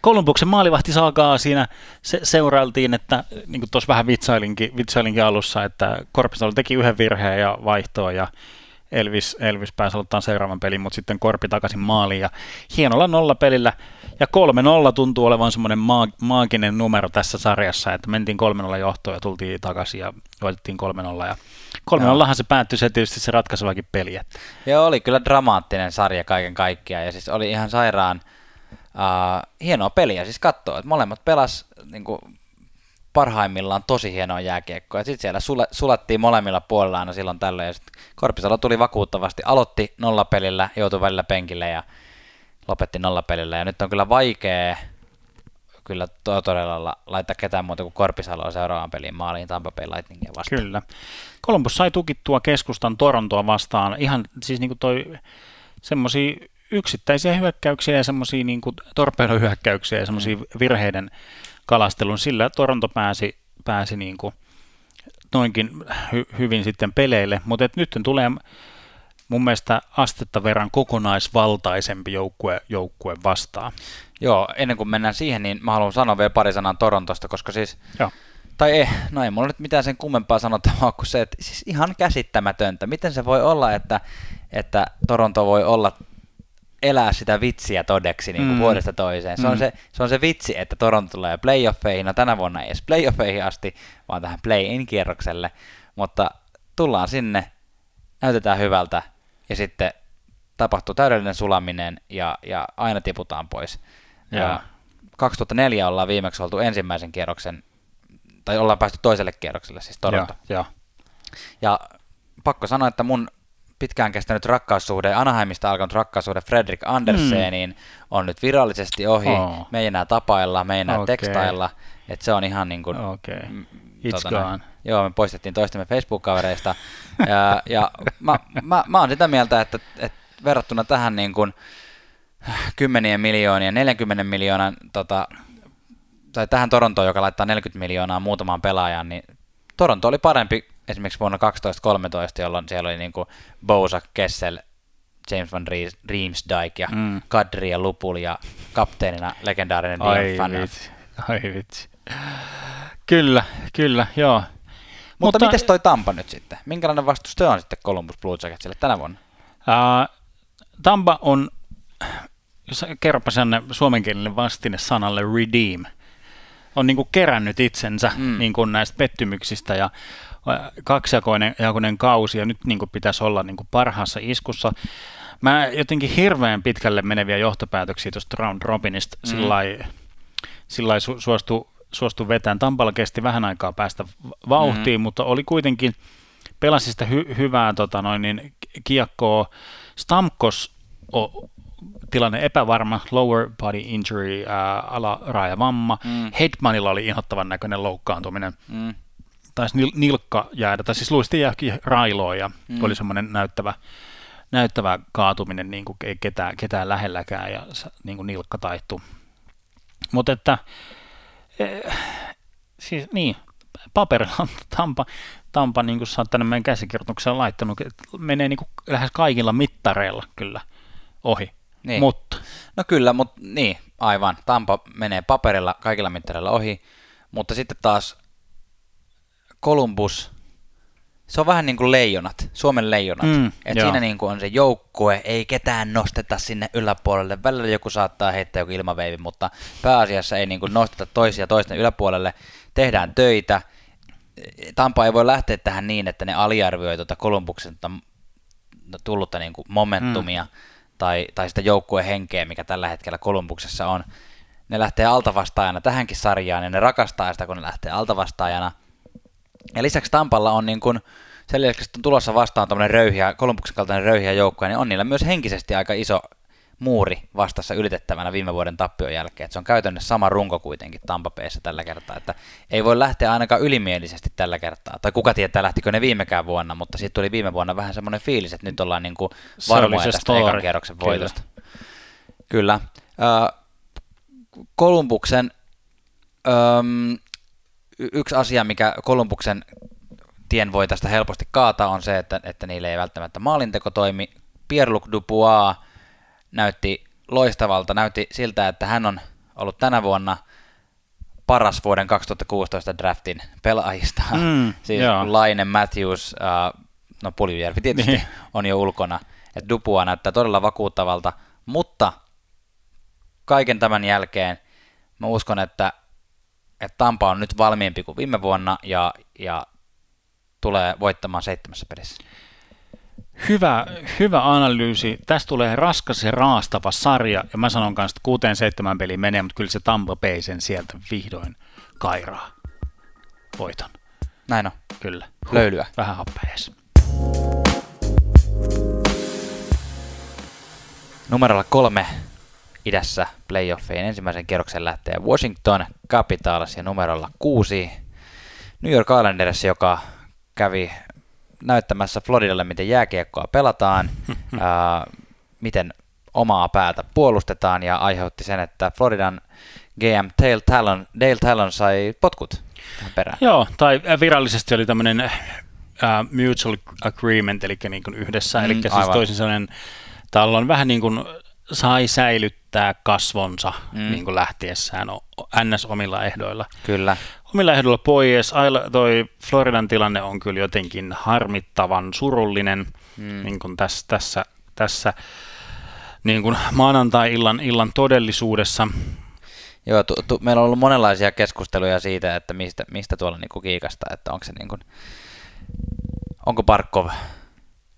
Kolumbuksen maalivahti saakaa siinä se, seurailtiin, että niin kuin tuossa vähän vitsailinkin, vitsailinkin alussa, että Korpisalo teki yhden virheen ja vaihtoa ja Elvis, Elvis pääsi aloittamaan seuraavan pelin, mutta sitten Korpi takaisin maaliin ja hienolla nolla pelillä. Ja 3-0 tuntuu olevan semmoinen maag- maaginen numero tässä sarjassa, että mentiin 3-0 johtoon ja tultiin takaisin ja voitettiin 3-0 ja 3-0 se päättyi se tietysti se ratkaisevakin peli. Että.
Joo, oli kyllä dramaattinen sarja kaiken kaikkiaan ja siis oli ihan sairaan Uh, hienoa peliä siis katsoa, että molemmat pelas niin kuin, parhaimmillaan tosi hienoa jääkiekkoa. Sitten siellä sula, sulattiin molemmilla puolilla aina silloin tällöin. Ja sitten Korpisalo tuli vakuuttavasti, aloitti nollapelillä, joutui välillä penkille ja lopetti nollapelillä. Ja nyt on kyllä vaikea kyllä todella laittaa ketään muuta kuin Korpisaloa seuraavaan peliin maaliin Tampa Bay Lightningia vastaan.
Kyllä. Columbus sai tukittua keskustan Torontoa vastaan. Ihan siis niin kuin toi semmoisia yksittäisiä hyökkäyksiä ja semmoisia niin torpedohyökkäyksiä ja semmoisia mm. virheiden kalastelun. Sillä Toronto pääsi, pääsi niin kuin noinkin hy- hyvin sitten peleille, mutta nyt tulee mun mielestä astetta verran kokonaisvaltaisempi joukkue, joukkue vastaan.
Joo, ennen kuin mennään siihen, niin mä haluan sanoa vielä pari sanaa Torontosta, koska siis... Joo. Tai ei, no ei mulla nyt mitään sen kummempaa sanottavaa kuin se, että siis ihan käsittämätöntä. Miten se voi olla, että, että Toronto voi olla elää sitä vitsiä todeksi niin kuin mm. vuodesta toiseen. Se, mm. on se, se on se vitsi, että Toronto tulee playoffeihin, no tänä vuonna ei edes playoffeihin asti, vaan tähän play-in-kierrokselle, mutta tullaan sinne, näytetään hyvältä, ja sitten tapahtuu täydellinen sulaminen, ja, ja aina tiputaan pois. Ja. Ja 2004 ollaan viimeksi oltu ensimmäisen kierroksen, tai ollaan päästy toiselle kierrokselle, siis Toronto. Ja, ja. ja pakko sanoa, että mun pitkään kestänyt rakkaussuhde, Anaheimista alkanut rakkaussuhde Fredrik Anderseniin mm. on nyt virallisesti ohi. Oh. Me ei enää tapailla, me ei enää okay. tekstailla. Että se on ihan niin kuin...
Okay. It's tota, gone.
Joo, me poistettiin toistemme Facebook-kavereista. ja ja mä, mä, mä oon sitä mieltä, että, että verrattuna tähän niin kuin kymmenien miljoonien, 40 miljoonan, tota, tai tähän Torontoon, joka laittaa 40 miljoonaa muutamaan pelaajaan, niin Toronto oli parempi esimerkiksi vuonna 2013, jolloin siellä oli niin kuin Bosa, Kessel, James Van Riemsdyk ja mm. Kadri ja Lupul ja kapteenina legendaarinen
Ai vitsi, ai vitsi. Kyllä, kyllä, joo.
Mutta, Mutta miten toi Tampa nyt sitten? Minkälainen vastus se on sitten Columbus Blue Jacketsille tänä vuonna?
Uh, Tampa on, jos kerropa sen suomenkielinen vastine sanalle redeem, on niin kuin kerännyt itsensä mm. niin kuin näistä pettymyksistä ja kaksijakoinen jakoinen kausi ja nyt niin kuin pitäisi olla niin kuin parhaassa iskussa. Mä jotenkin hirveän pitkälle meneviä johtopäätöksiä tuosta round robinista mm. sillä su- suostu, suostu vetämään. Tampalla kesti vähän aikaa päästä vauhtiin, mm. mutta oli kuitenkin, pelasi sitä hy- hyvää tota noin, niin, kiekkoa. Stamkos o, tilanne epävarma, lower body injury, ää, alarajavamma. Mm. Hedmanilla oli inhottavan näköinen loukkaantuminen. Mm taisi nilkka jäädä, tai siis luisti jääkin railoon ja mm. oli semmoinen näyttävä, näyttävä kaatuminen, niin kuin ei ketään, ketään lähelläkään ja niin kuin nilkka taittu. Mutta että, eh, siis niin, paperilla Tampa, Tampa niin kuin sä oot tänne meidän käsikirjoitukseen laittanut, että menee niin kuin lähes kaikilla mittareilla kyllä ohi.
Niin.
Mutta.
No kyllä, mutta niin, aivan. Tampa menee paperilla kaikilla mittareilla ohi, mutta sitten taas Columbus, se on vähän niin kuin leijonat, Suomen leijonat. Mm, Et siinä niin kuin on se joukkue, ei ketään nosteta sinne yläpuolelle. Välillä joku saattaa heittää joku ilmaveivi, mutta pääasiassa ei niin kuin nosteta toisia toisten yläpuolelle. Tehdään töitä. Tampa ei voi lähteä tähän niin, että ne aliarvioi tuota Kolumbuksen tullutta niin kuin momentumia mm. tai, tai sitä joukkueen henkeä, mikä tällä hetkellä Kolumbuksessa on. Ne lähtee altavastaajana tähänkin sarjaan ja ne rakastaa sitä, kun ne lähtee altavastaajana – ja lisäksi Tampalla on niin kuin, sen lisäksi, on tulossa vastaan tuommoinen röyhiä, Kolumbuksen kaltainen röyhiä joukkoja, niin on niillä myös henkisesti aika iso muuri vastassa ylitettävänä viime vuoden tappion jälkeen. Et se on käytännössä sama runko kuitenkin Tampa Bayssä tällä kertaa, että ei voi lähteä ainakaan ylimielisesti tällä kertaa. Tai kuka tietää, lähtikö ne viimekään vuonna, mutta sitten tuli viime vuonna vähän semmoinen fiilis, että nyt ollaan niin kuin varmoja tästä story. ekan kierroksen voitosta. Kyllä. Kyllä. Kolumbuksen yksi asia, mikä Kolumbuksen tien voi tästä helposti kaataa, on se, että, että niille ei välttämättä maalinteko toimi. Pierre-Luc Dubois näytti loistavalta, näytti siltä, että hän on ollut tänä vuonna paras vuoden 2016 draftin pelaajista. Mm, siis joo. Laine, Matthews, uh, no Puljujärvi tietysti niin. on jo ulkona. Et Dupua näyttää todella vakuuttavalta, mutta kaiken tämän jälkeen mä uskon, että että Tampa on nyt valmiimpi kuin viime vuonna ja, ja tulee voittamaan seitsemässä pelissä.
Hyvä, hyvä analyysi. Tästä tulee raskas ja raastava sarja, ja mä sanon kanssa, että kuuteen seitsemän peliin menee, mutta kyllä se Tampa Bay sen sieltä vihdoin kairaa voiton.
Näin on.
Kyllä.
Huh, Löylyä.
Vähän happees.
Numerolla kolme idässä playoffeihin ensimmäisen kierroksen lähtee Washington Capitals ja numerolla kuusi New York Islanders, joka kävi näyttämässä Floridalle, miten jääkiekkoa pelataan, ää, miten omaa päätä puolustetaan ja aiheutti sen, että Floridan GM Dale Talon, Dale Talon sai potkut tähän perään.
Joo, tai virallisesti oli tämmöinen uh, mutual agreement, eli niin kuin yhdessä, mm, eli siis aivan. toisin sanoen Talon vähän niin kuin sai säilyttää kasvonsa mm. niin kuin lähtiessään NS omilla ehdoilla.
Kyllä.
Omilla ehdoilla pois. Toi Floridan tilanne on kyllä jotenkin harmittavan surullinen mm. niin kuin tässä, tässä, tässä niin kuin maanantai-illan illan todellisuudessa.
Joo, tu, tu, meillä on ollut monenlaisia keskusteluja siitä, että mistä, mistä tuolla niin kiikasta, että onko se niin kuin, onko Barkov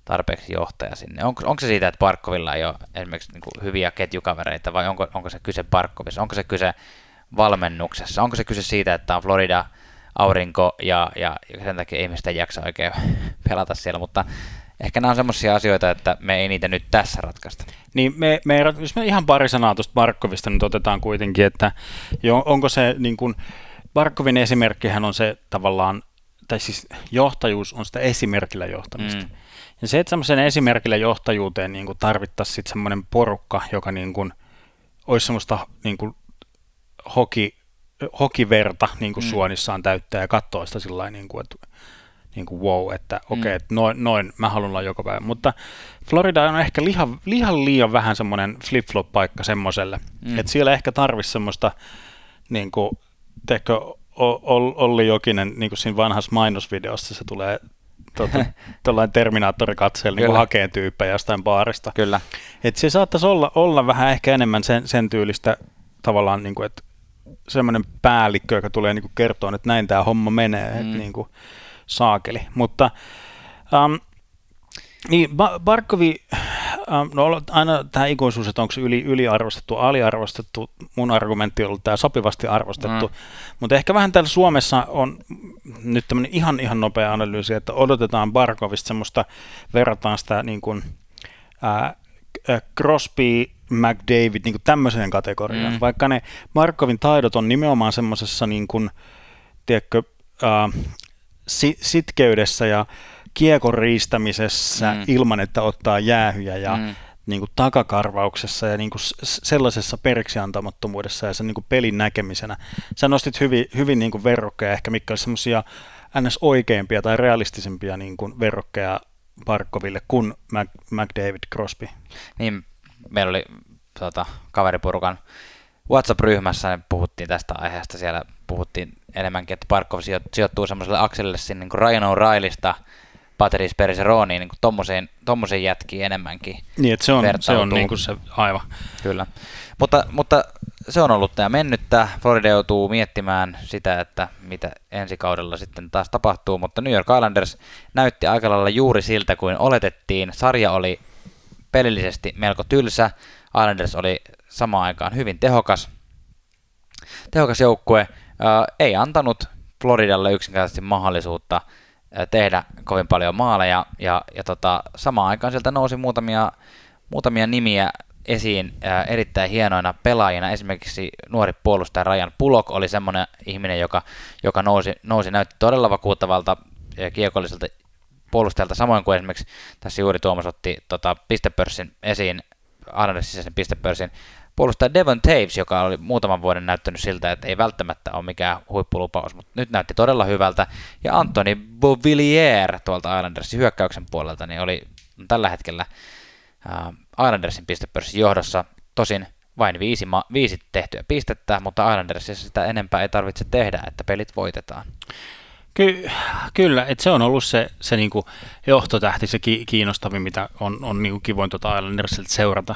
tarpeeksi johtaja sinne. Onko, onko se siitä, että Barkovilla ei ole esimerkiksi niin kuin hyviä ketjukavereita vai onko, onko se kyse Barkovissa? Onko se kyse valmennuksessa? Onko se kyse siitä, että on Florida aurinko ja, ja sen takia ihmiset ei jaksa oikein pelata siellä, mutta ehkä nämä on semmoisia asioita, että me ei niitä nyt tässä ratkaista.
Niin me, me, jos me ihan pari sanaa tuosta Barkovista nyt otetaan kuitenkin, että jo, onko se niin kuin, Barkovin esimerkkihän on se tavallaan, tai siis johtajuus on sitä esimerkillä johtamista. Mm. Ja se, että semmoisen esimerkillä johtajuuteen niin tarvittaisiin sitten semmoinen porukka, joka niin kuin, olisi semmoista niin kuin, hoki, hokiverta niin kuin mm. suonissaan täyttää ja katsoo sitä sillä niin kuin, että niin kuin wow, että okei, okay, mm. että noin, noin mä haluan olla joka päivä. Mutta Florida on ehkä lihan, lihan liian vähän semmoinen flip-flop-paikka semmoiselle, mm. että siellä ehkä tarvisi semmoista, niin kuin, teekö, Olli Jokinen, niin kuin siinä vanhassa mainosvideossa se tulee tuollainen terminaattorikatseella niin hakee tyyppejä jostain baarista.
Kyllä.
Et se saattaisi olla, olla vähän ehkä enemmän sen, sen tyylistä tavallaan, niin kuin, että semmoinen päällikkö, joka tulee niin kuin kertoa, että näin tämä homma menee, mm. että niin kuin, saakeli. Mutta um, niin, Barkovi, no aina tämä ikuisuus, että onko se yli, yliarvostettu, aliarvostettu, mun argumentti on ollut tämä sopivasti arvostettu, mm. mutta ehkä vähän täällä Suomessa on nyt tämmöinen ihan ihan nopea analyysi, että odotetaan Barkovista semmoista, verrataan sitä niin kuin, ää, Crosby, McDavid niin kuin tämmöiseen kategoriaan, mm. vaikka ne Markovin taidot on nimenomaan semmoisessa niin kuin, tiedätkö, ää, sitkeydessä ja kiekon riistämisessä mm. ilman, että ottaa jäähyjä ja mm. niin kuin takakarvauksessa ja niin kuin sellaisessa periksi antamattomuudessa ja sen niin kuin pelin näkemisenä. Sä nostit hyvin, hyvin niin kuin verrokkeja, ehkä mikä olisi semmoisia ns. oikeimpia tai realistisempia niin kuin verrokkeja Parkkoville kuin Mac, McDavid Crosby.
Niin, meillä oli tuota, kaveriporukan WhatsApp-ryhmässä niin puhuttiin tästä aiheesta. Siellä puhuttiin enemmänkin, että Parkov sijoittuu semmoiselle akselille sinne niin kuin Ryan O'Reillista Patrice Perseroniin, niin tommoseen, tommoseen jätkiin enemmänkin.
Niin, että se on, se on niin kuin se aivan.
Kyllä. Mutta, mutta se on ollut tämä mennyttä. Florida joutuu miettimään sitä, että mitä ensi kaudella sitten taas tapahtuu, mutta New York Islanders näytti aika lailla juuri siltä kuin oletettiin. Sarja oli pelillisesti melko tylsä. Islanders oli samaan aikaan hyvin tehokas, tehokas joukkue. ei antanut Floridalle yksinkertaisesti mahdollisuutta tehdä kovin paljon maaleja, ja, ja tota, samaan aikaan sieltä nousi muutamia, muutamia nimiä esiin ää, erittäin hienoina pelaajina. Esimerkiksi nuori puolustaja Ryan Pulok oli semmoinen ihminen, joka, joka nousi, nousi, näytti todella vakuuttavalta kiekolliselta puolustajalta, samoin kuin esimerkiksi tässä juuri Tuomas otti tota, pistepörssin esiin, Islandersin sisäisen pistepörssin, puolustaja Devon Taves, joka oli muutaman vuoden näyttänyt siltä, että ei välttämättä ole mikään huippulupaus, mutta nyt näytti todella hyvältä. Ja Anthony Beauvillier tuolta Islandersin hyökkäyksen puolelta niin oli tällä hetkellä äh, Islandersin pistepörssin johdossa. Tosin vain viisi, ma- viisi tehtyä pistettä, mutta Islandersissa sitä enempää ei tarvitse tehdä, että pelit voitetaan.
Ky- kyllä, että se on ollut se, se niinku johtotähti, se ki- kiinnostavin, mitä on, on niinku kivoin tuota Islandersilta seurata.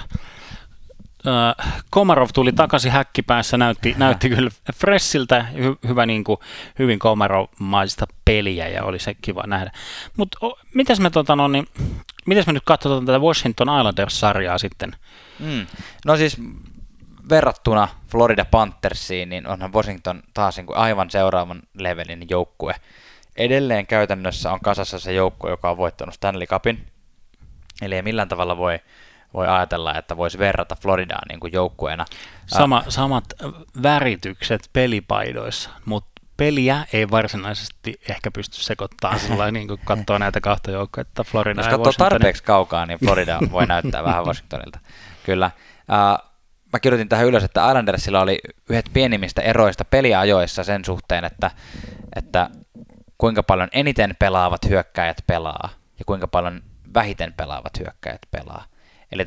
Äh, Komarov tuli takaisin häkkipäässä, näytti, näytti kyllä Fressiltä, hy, hyvä niin kuin, hyvin Komarov-maista peliä ja oli se kiva nähdä. Mutta mitäs me, tota, no, niin, mitäs me nyt katsotaan tätä Washington Islanders-sarjaa sitten?
Mm. No siis verrattuna Florida Panthersiin, niin onhan Washington taas niin kuin aivan seuraavan levelin joukkue. Edelleen käytännössä on kasassa se joukkue, joka on voittanut Stanley Cupin. Eli ei millään tavalla voi voi ajatella, että voisi verrata Floridaan niin kuin joukkueena.
Sama, samat väritykset pelipaidoissa, mutta peliä ei varsinaisesti ehkä pysty sekoittamaan sillä niin kuin katsoo näitä kahta joukkuetta. Florida
Jos katsoo tarpeeksi kaukaa, niin Florida voi näyttää vähän Washingtonilta. Kyllä. Uh, mä kirjoitin tähän ylös, että Islandersilla oli yhdet pienimmistä eroista peliajoissa sen suhteen, että, että kuinka paljon eniten pelaavat hyökkäjät pelaa ja kuinka paljon vähiten pelaavat hyökkäjät pelaa. Eli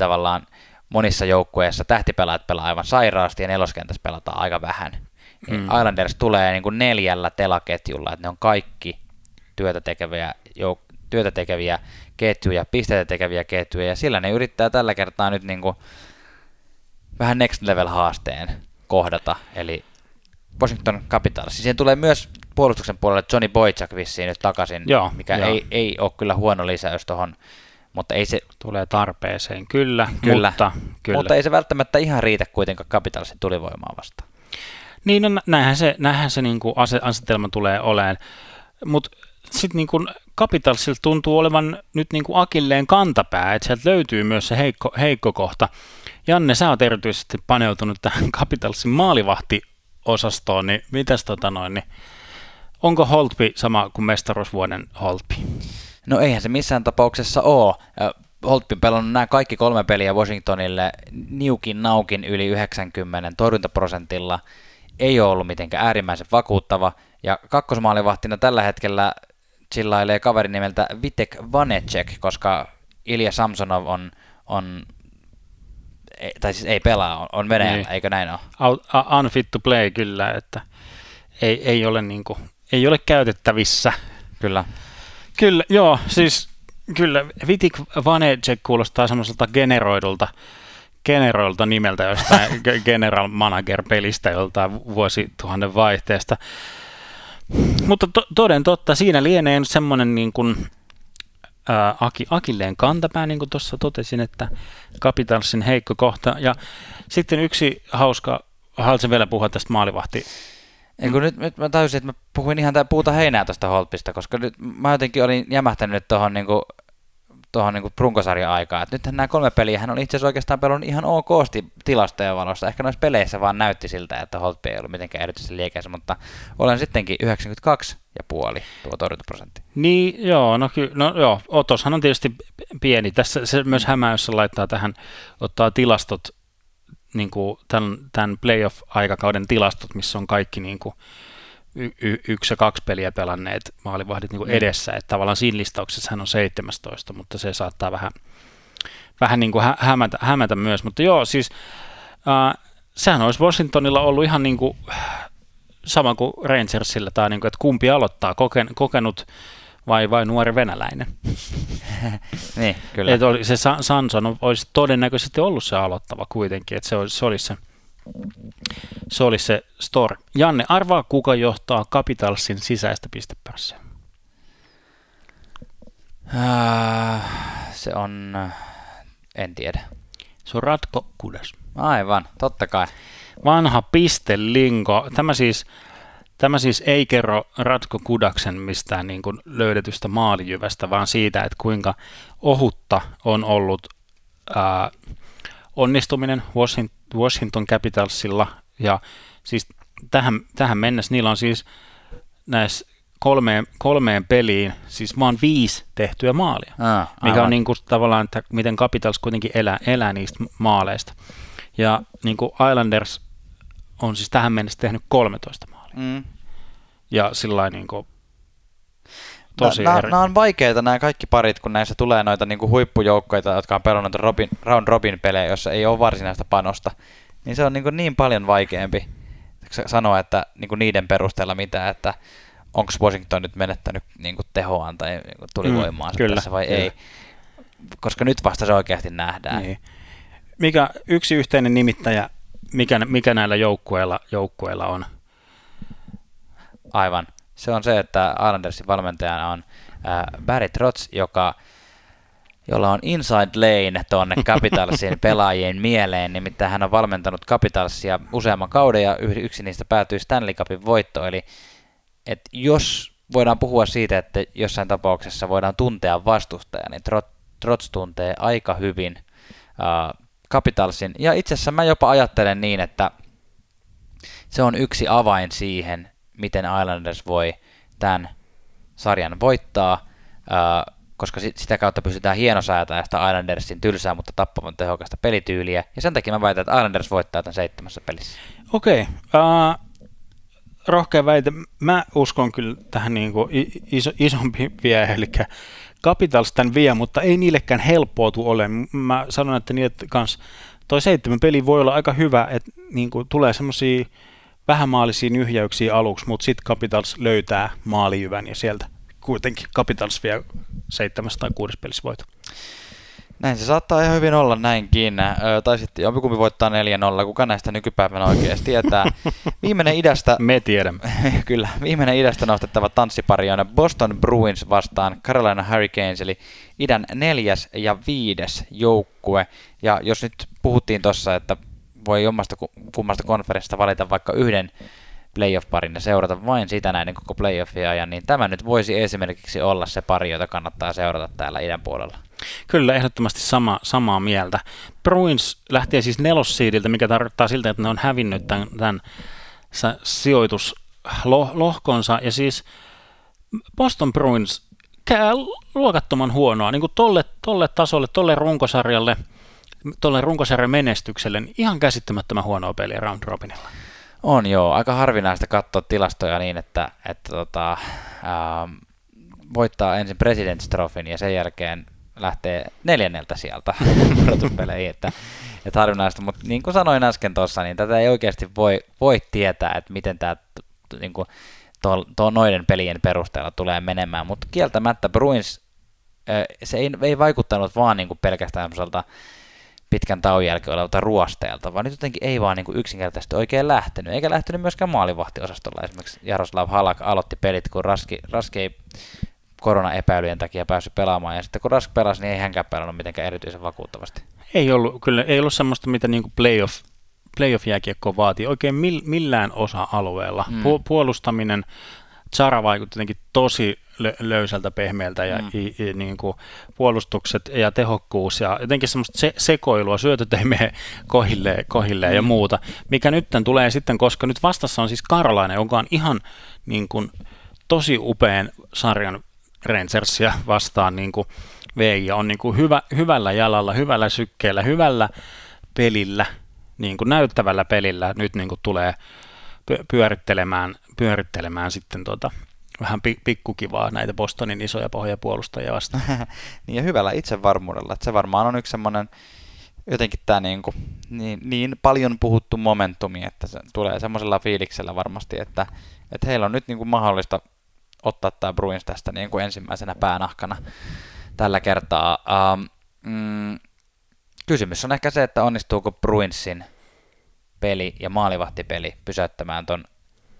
monissa joukkueissa tähtipelaajat pelaa aivan sairaasti ja neloskentässä pelataan aika vähän. Mm. Islanders tulee niin kuin neljällä telaketjulla, että ne on kaikki työtä tekeviä, jouk- työtä tekeviä ketjuja, pisteitä tekeviä ketjuja, ja sillä ne yrittää tällä kertaa nyt niin kuin vähän next level haasteen kohdata, eli Washington Capitals. Siihen tulee myös puolustuksen puolelle Johnny Boychuk vissiin nyt takaisin,
Joo,
mikä. Ei, ei ole kyllä huono lisäys tuohon, mutta ei se,
Tulee tarpeeseen, kyllä,
Kyllä.
mutta, kyllä.
mutta ei se välttämättä ihan riitä kuitenkaan Capitalsin tulivoimaa vastaan.
Niin, no, näinhän se, näinhän se niin kuin asetelma tulee olemaan. Mutta sitten niin Capitalsilla tuntuu olevan nyt niin kuin akilleen kantapää, että sieltä löytyy myös se heikko, heikko kohta. Janne, sä oot erityisesti paneutunut tähän Capitalsin maalivahtiosastoon, niin mitäs tota noin, niin onko Holtby sama kuin mestaruusvuoden Holtby?
No eihän se missään tapauksessa ole. Holtby pelannut nämä kaikki kolme peliä Washingtonille niukin naukin yli 90 torjuntaprosentilla. Ei ole ollut mitenkään äärimmäisen vakuuttava. Ja kakkosmaalivahtina tällä hetkellä chillailee kaveri nimeltä Vitek Vanecek, koska Ilja Samsonov on, on ei- tai siis ei pelaa, on, on Venäjällä,
Niin.
eikö näin ole?
Out- uh, unfit to play kyllä, että ei, ei, ole, niin kuin, ei ole käytettävissä.
Kyllä.
Kyllä, joo, siis kyllä Vitik Vanecek kuulostaa semmoiselta generoidulta, generoidulta nimeltä jostain ge- General Manager-pelistä joltain vuosituhannen vaihteesta. Mutta to, toden totta, siinä lienee semmoinen niin kuin, ää, Aki, Akilleen kantapää, niin kuin tuossa totesin, että Capitalsin heikko kohta. Ja sitten yksi hauska, haluaisin vielä puhua tästä maalivahti
Ei, kun nyt, nyt mä tajusin, että mä puhuin ihan puuta heinää tuosta Holpista, koska nyt mä jotenkin olin jämähtänyt tuohon niinku, tuohon niinku runkosarjan aikaan. Et nythän nämä kolme peliä hän on itse asiassa oikeastaan pelannut ihan okosti tilastojen valossa. Ehkä noissa peleissä vaan näytti siltä, että Holtby ei ollut mitenkään erityisesti liekeissä, mutta olen sittenkin 92 ja puoli tuo torjuntaprosentti.
Niin, joo, no, ky- no joo, Otoshan on tietysti pieni. Tässä se myös se laittaa tähän, ottaa tilastot, niin kuin tämän, tämän playoff-aikakauden tilastot, missä on kaikki niin kuin y- y- yksi ja kaksi peliä pelanneet maalivahdit niin kuin
Mm.
edessä. Että tavallaan siinä listauksessa hän on 17, mutta se saattaa vähän, vähän niin kuin hä- hämätä, hämätä myös. Mutta joo, siis äh, sehän olisi Washingtonilla ollut ihan niin kuin, sama kuin Rangersilla, tai niin kuin, että kumpi aloittaa, koken, kokenut vai, vai nuori venäläinen.
Niin, kyllä.
Et oli, se Sa- Sanson olisi todennäköisesti ollut se aloittava kuitenkin, että se olisi, se olisi se, se, olisi se story. Janne, arvaa kuka johtaa Capitalsin sisäistä pistepörssiä.
Äh, se on, en tiedä.
Se on Ratko Kudas.
Aivan, totta kai.
Vanha pistelinko. Tämä siis, tämä siis ei kerro Ratko Kudaksen mistään niin kuin löydetystä maalijyvästä, vaan siitä, että kuinka ohutta on ollut ää, onnistuminen Washington, Capitalsilla. Ja siis tähän, tähän mennessä niillä on siis näissä kolmeen, kolmeen peliin siis vaan viisi tehtyä maalia.
Ah,
Mikä on niin kuin tavallaan, että miten Capitals kuitenkin elää, elää niistä maaleista. Ja niin kuin Islanders on siis tähän mennessä tehnyt 13 maalia.
Mm.
Ja sillä niin kuin tosi
Nämä
eri.
on vaikeita nämä kaikki parit, kun näissä tulee noita niinku huippujoukkoita, jotka on pelannut Robin, round robin pelejä, jossa ei ole varsinaista panosta. Niin se on niinku niin paljon vaikeampi sa- sanoa, että niinku niiden perusteella mitä, että onko Washington nyt menettänyt niinku tehoaan tai niinku tulivoimaansa
Mm, kyllä,
tässä vai
kyllä.
ei. Koska nyt vasta se oikeasti nähdään.
Niin. Mikä yksi yhteinen nimittäjä, mikä, mikä näillä joukkueilla, joukkueilla on?
Aivan. Se on se, että Islandersin valmentajana on äh, Barry Trotz, joka, jolla on inside lane tuonne Capitalsin pelaajien mieleen, nimittäin hän on valmentanut Capitalsia useamman kauden ja yksi niistä päätyi Stanley Cupin voitto, eli et jos voidaan puhua siitä, että jossain tapauksessa voidaan tuntea vastustaja, niin Trot- Trotz tuntee aika hyvin äh, Capitalsin, ja itse asiassa mä jopa ajattelen niin, että se on yksi avain siihen, miten Islanders voi tämän sarjan voittaa. Koska sitä kautta pystytään hienosäätämään sitä Islandersin tylsää, mutta tappavan tehokasta pelityyliä. Ja sen takia mä väitän, että Islanders voittaa tämän seitsemässä pelissä.
Okei. Okay. Uh, rohkea väite. Mä uskon kyllä tähän niin kuin iso, isompi vie, eli Capitals tämän vie, mutta ei niillekään helppoa ole. Mä sanon, että niille kans toi seitsemän peli voi olla aika hyvä, että niin kuin tulee semmoisia vähämaalisia nyhjäyksiä aluksi, mutta sitten Capitals löytää maalijyvän ja sieltä kuitenkin Capitals vie seitsemäs tai kuudes pelissä voito.
Näin se saattaa ihan hyvin olla näinkin. Tai sitten jompikumpi voittaa 4-0, kuka näistä nykypäivänä oikeasti tietää. Viimeinen idästä...
Me tiedämme.
kyllä, viimeinen idästä nostettava tanssipari on Boston Bruins vastaan Carolina Hurricanes, eli idän neljäs ja viides joukkue. Ja jos nyt puhuttiin tuossa, että voi jommasta kummasta konferenssista valita vaikka yhden playoff-parin ja seurata vain sitä näiden koko playoffia ajan, niin tämä nyt voisi esimerkiksi olla se pari, jota kannattaa seurata täällä idän puolella.
Kyllä, ehdottomasti sama, samaa mieltä. Bruins lähtee siis nelossiidiltä, mikä tarkoittaa siltä, että ne on hävinnyt tämän, tämän sijoituslohkonsa, ja siis Boston Bruins käy luokattoman huonoa, niin kuin tolle, tolle tasolle, tolle runkosarjalle, tolle runkosarjan menestykselle, niin ihan käsittämättömän huonoa peliä round robinilla.
On joo, aika harvinaista katsoa tilastoja niin, että, että tota, ähm, voittaa ensin President's Trophyn ja sen jälkeen lähtee neljänneltä sieltä pudotuspeleihin, että, että harvinaista, mutta niin kuin sanoin äsken tuossa, niin tätä ei oikeasti voi, voi tietää, että miten tämä niin kuin, tuo, noiden pelien perusteella tulee menemään, mutta kieltämättä Bruins, se ei, ei vaikuttanut vaan niin kuin pelkästään semmoiselta pitkän tauon jälkeen olevalta ruosteelta, vaan nyt jotenkin ei vaan niin kuin yksinkertaisesti oikein lähtenyt, eikä lähtenyt myöskään maalivahtiosastolla. Esimerkiksi Jaroslav Halak aloitti pelit, kun Raski, Raski ei koronaepäilyjen takia päässyt pelaamaan, ja sitten kun Rask pelasi, niin ei hänkään pelannut mitenkään erityisen vakuuttavasti.
Ei ollut, kyllä ei ollut semmoista, mitä niin kuin playoff, playoff-jääkiekko vaatii oikein millään osa-alueella. Mm. Pu- puolustaminen, Zara vaikutti jotenkin tosi löysältä, pehmeältä ja mm. i, i, niin kuin puolustukset ja tehokkuus ja jotenkin semmoista se, sekoilua, syötöt ei mene kohilleen, kohilleen mm. ja muuta, mikä nyt tulee sitten, koska nyt vastassa on siis Karolainen, joka on ihan niin kuin, tosi upean sarjan Rangersia vastaan niin kuin VI on niin kuin hyvä, hyvällä jalalla, hyvällä sykkeellä, hyvällä pelillä, niin kuin näyttävällä pelillä nyt niin kuin tulee pyörittelemään, pyörittelemään sitten tuota, vähän pikkukivaa näitä Bostonin isoja pohjapuolustajia vastaan.
niin ja hyvällä itsevarmuudella, että se varmaan on yksi semmoinen jotenkin tämä niin, kuin, niin, niin paljon puhuttu momentumi, että se tulee semmoisella fiiliksellä varmasti, että, että heillä on nyt niin kuin mahdollista ottaa tämä Bruins tästä niin kuin ensimmäisenä päänahkana tällä kertaa. Um, mm, kysymys on ehkä se, että onnistuuko Bruinsin peli ja maalivahtipeli pysäyttämään ton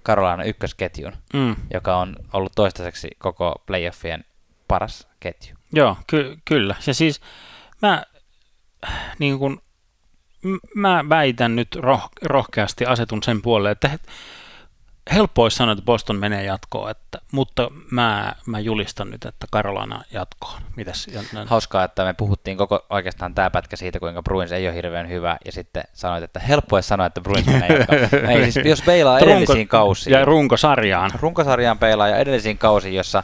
Carolina ykkösketjun, mm. joka on ollut toistaiseksi koko playoffien paras ketju.
Joo, ky- kyllä. Ja siis mä, niin kun, mä väitän nyt roh- rohkeasti asetun sen puolelle, että helppo olisi sanoa, että Boston menee jatkoon, että, mutta mä, mä julistan nyt, että Carolina jatkoon. Mitäs?
Hauskaa, että me puhuttiin koko oikeastaan tämä pätkä siitä, kuinka Bruins ei ole hirveän hyvä, ja sitten sanoit, että helppo olisi sanoa, että Bruins menee jatkoon. ei, siis jos peilaa edellisiin kausiin.
Ja runkosarjaan.
Runkosarjaan peilaa ja edellisiin kausiin, jossa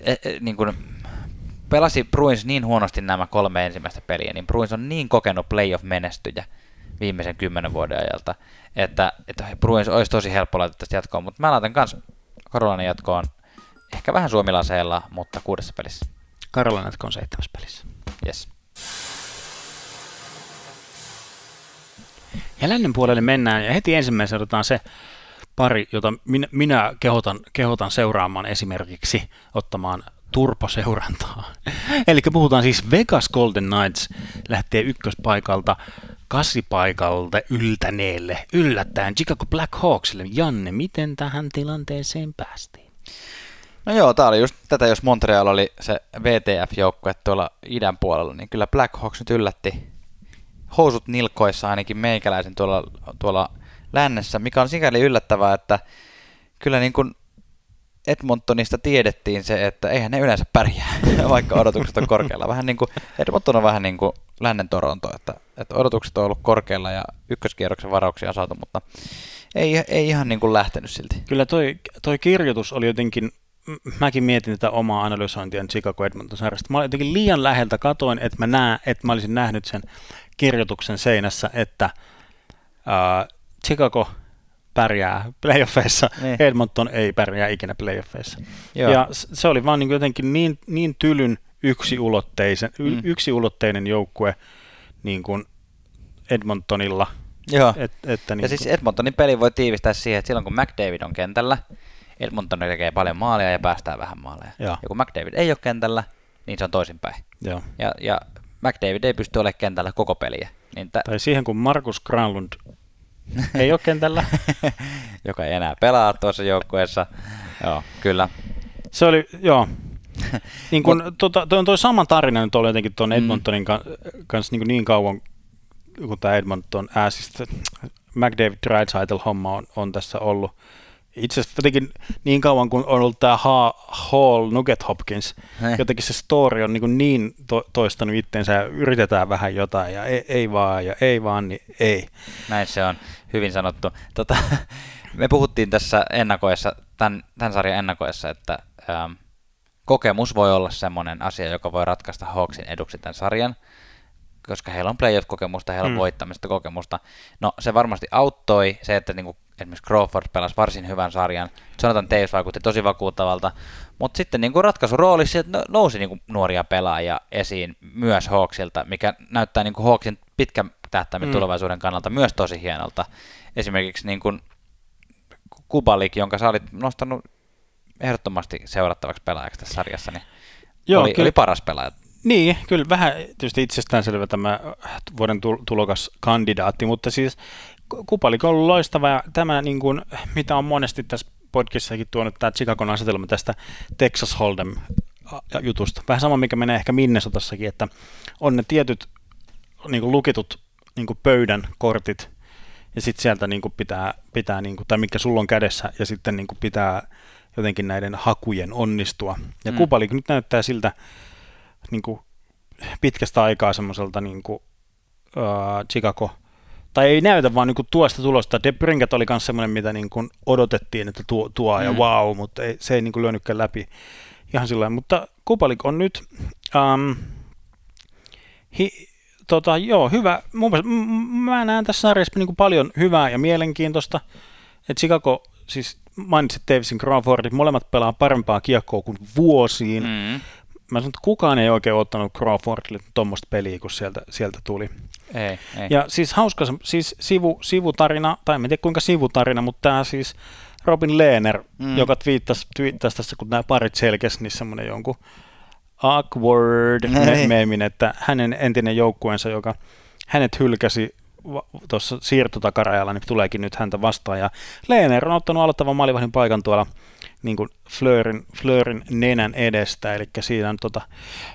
e, e, niin kuin, pelasi Bruins niin huonosti nämä kolme ensimmäistä peliä, niin Bruins on niin kokenut playoff-menestyjä viimeisen kymmenen vuoden ajalta, että, että Bruins olisi tosi helppo laittaa tästä jatkoon, mutta mä laitan myös Karolainen jatkoon ehkä vähän suomilaseella, mutta kuudessa pelissä.
Karolainen jatkoon seitsemässä pelissä.
Yes.
Ja lännen puolelle mennään ja heti ensimmäisenä otetaan se pari, jota minä, minä kehotan, kehotan seuraamaan esimerkiksi ottamaan turposeurantaa. Eli puhutaan siis Vegas Golden Knights lähtee ykköspaikalta kasipaikalta yltäneelle yllättäen Chicago Black Hawksille. Janne, miten tähän tilanteeseen päästiin?
No joo, tää oli just tätä, jos Montreal oli se VTF-joukkue tuolla idän puolella, niin kyllä Black Hawks nyt yllätti housut nilkoissa ainakin meikäläisen tuolla, tuolla lännessä, mikä on sikäli yllättävää, että kyllä niin kuin Edmontonista tiedettiin se, että eihän ne yleensä pärjää, vaikka odotukset on korkealla. Vähän niin kuin, Edmonton on vähän niin kuin lännen Toronto, että, että odotukset on ollut korkealla ja ykköskierroksen varauksia on saatu, mutta ei, ei ihan niin kuin lähtenyt silti.
Kyllä toi, toi kirjoitus oli jotenkin, mäkin mietin tätä omaa analysointia Chicago Edmonton sarjasta. Mä olin jotenkin liian läheltä katoin, että mä näen, että mä olisin nähnyt sen kirjoituksen seinässä, että ää, Chicago pärjää playoffeissa, niin. Edmonton ei pärjää ikinä playoffeissa. Joo. Ja se oli vaan niin jotenkin niin, niin tylyn yksiulotteisen, mm. yksiulotteinen joukkue niin kuin Edmontonilla.
Joo. Et, että niin ja siis Edmontonin peli voi tiivistää siihen, että silloin kun McDavid on kentällä, Edmonton tekee paljon maaleja ja päästää vähän maaleja. Joo. Ja kun McDavid ei ole kentällä, niin se on toisinpäin. Joo. Ja, ja McDavid ei pysty olemaan kentällä koko peliä. Niin
t- tai siihen, kun Markus Granlund ei ole kentällä.
Joka ei enää pelaa tuossa joukkueessa. Joo, kyllä.
Se oli, joo. niin kun, Mut, tota, toi on toi sama tarina nyt oli jotenkin tuon mm. Edmontonin mm. kanssa niin, niin kauan, kun tämä Edmonton, ää, siis McDavid Dreisaitl homma on, on tässä ollut itse asiassa jotenkin niin kauan kun on ollut tämä Hall Nugget Hopkins, Hei. jotenkin se story on niin, niin to- toistanut itseensä ja yritetään vähän jotain ja ei, ei vaan ja ei vaan, niin ei.
Näin se on, hyvin sanottu. Tota, me puhuttiin tässä ennakoessa, tämän, tämän sarjan ennakoessa, että ähm, kokemus voi olla semmoinen asia, joka voi ratkaista Hawksin eduksi tämän sarjan koska heillä on playoff-kokemusta, heillä on mm. voittamista kokemusta. No se varmasti auttoi se, että niinku esimerkiksi Crawford pelasi varsin hyvän sarjan, Jonathan Taves vaikutti tosi vakuuttavalta, mutta sitten niin kuin ratkaisuroolissa no, nousi niin kuin nuoria pelaajia esiin myös Hawksilta, mikä näyttää niin kuin Hawksin pitkän tähtäimen mm. tulevaisuuden kannalta myös tosi hienolta. Esimerkiksi niin kuin Kubalik, jonka sä olit nostanut ehdottomasti seurattavaksi pelaajaksi tässä sarjassa, niin Joo, oli, kyllä. oli paras pelaaja.
Niin, kyllä vähän tietysti itsestäänselvä tämä vuoden tulokas kandidaatti, mutta siis Kupalik on ollut loistava ja tämä, niin kuin, mitä on monesti tässä podcastissakin tuonut tämä Chicagon asetelma tästä Texas Hold'em jutusta. Vähän sama, mikä menee ehkä Minnesotassakin, että on ne tietyt niin kuin lukitut niin kuin pöydän kortit ja sitten sieltä niin kuin pitää, pitää niin kuin, tai mikä sulla on kädessä ja sitten niin kuin pitää jotenkin näiden hakujen onnistua. Ja mm. Kupalik nyt näyttää siltä niin kuin pitkästä aikaa semmoiselta niin kuin, uh, Chicago tai ei näytä vaan niin tuosta tulosta. De Brinket oli myös semmoinen, mitä niin kuin odotettiin, että tuo, tuo mm. ja wow, mutta ei, se ei niin kuin lyönytkään läpi ihan sillä Mutta Kupalik on nyt, um, hi, tota, joo, hyvä. Mun mielestä, mä näen tässä sarjassa niin kuin paljon hyvää ja mielenkiintoista. että Chicago, siis mainitsit Davisin Crawfordit, molemmat pelaa parempaa kiekkoa kuin vuosiin. Mm mä sanon, että kukaan ei oikein ottanut Crawfordille tuommoista peliä, kun sieltä, sieltä tuli.
Ei, ei.
Ja siis hauska, siis sivu, sivutarina, tai en tiedä kuinka sivutarina, mutta tämä siis Robin Lehner, mm. joka twiittasi, twiittasi tässä, kun nämä parit selkesi, niin semmoinen jonkun awkward meemin, että hänen entinen joukkueensa, joka hänet hylkäsi tuossa siirtotakarajalla, niin tuleekin nyt häntä vastaan. Ja Lehner on ottanut aloittavan maalivahdin paikan tuolla niin kuin Fleurin, Fleurin nenän edestä, eli siinä tota,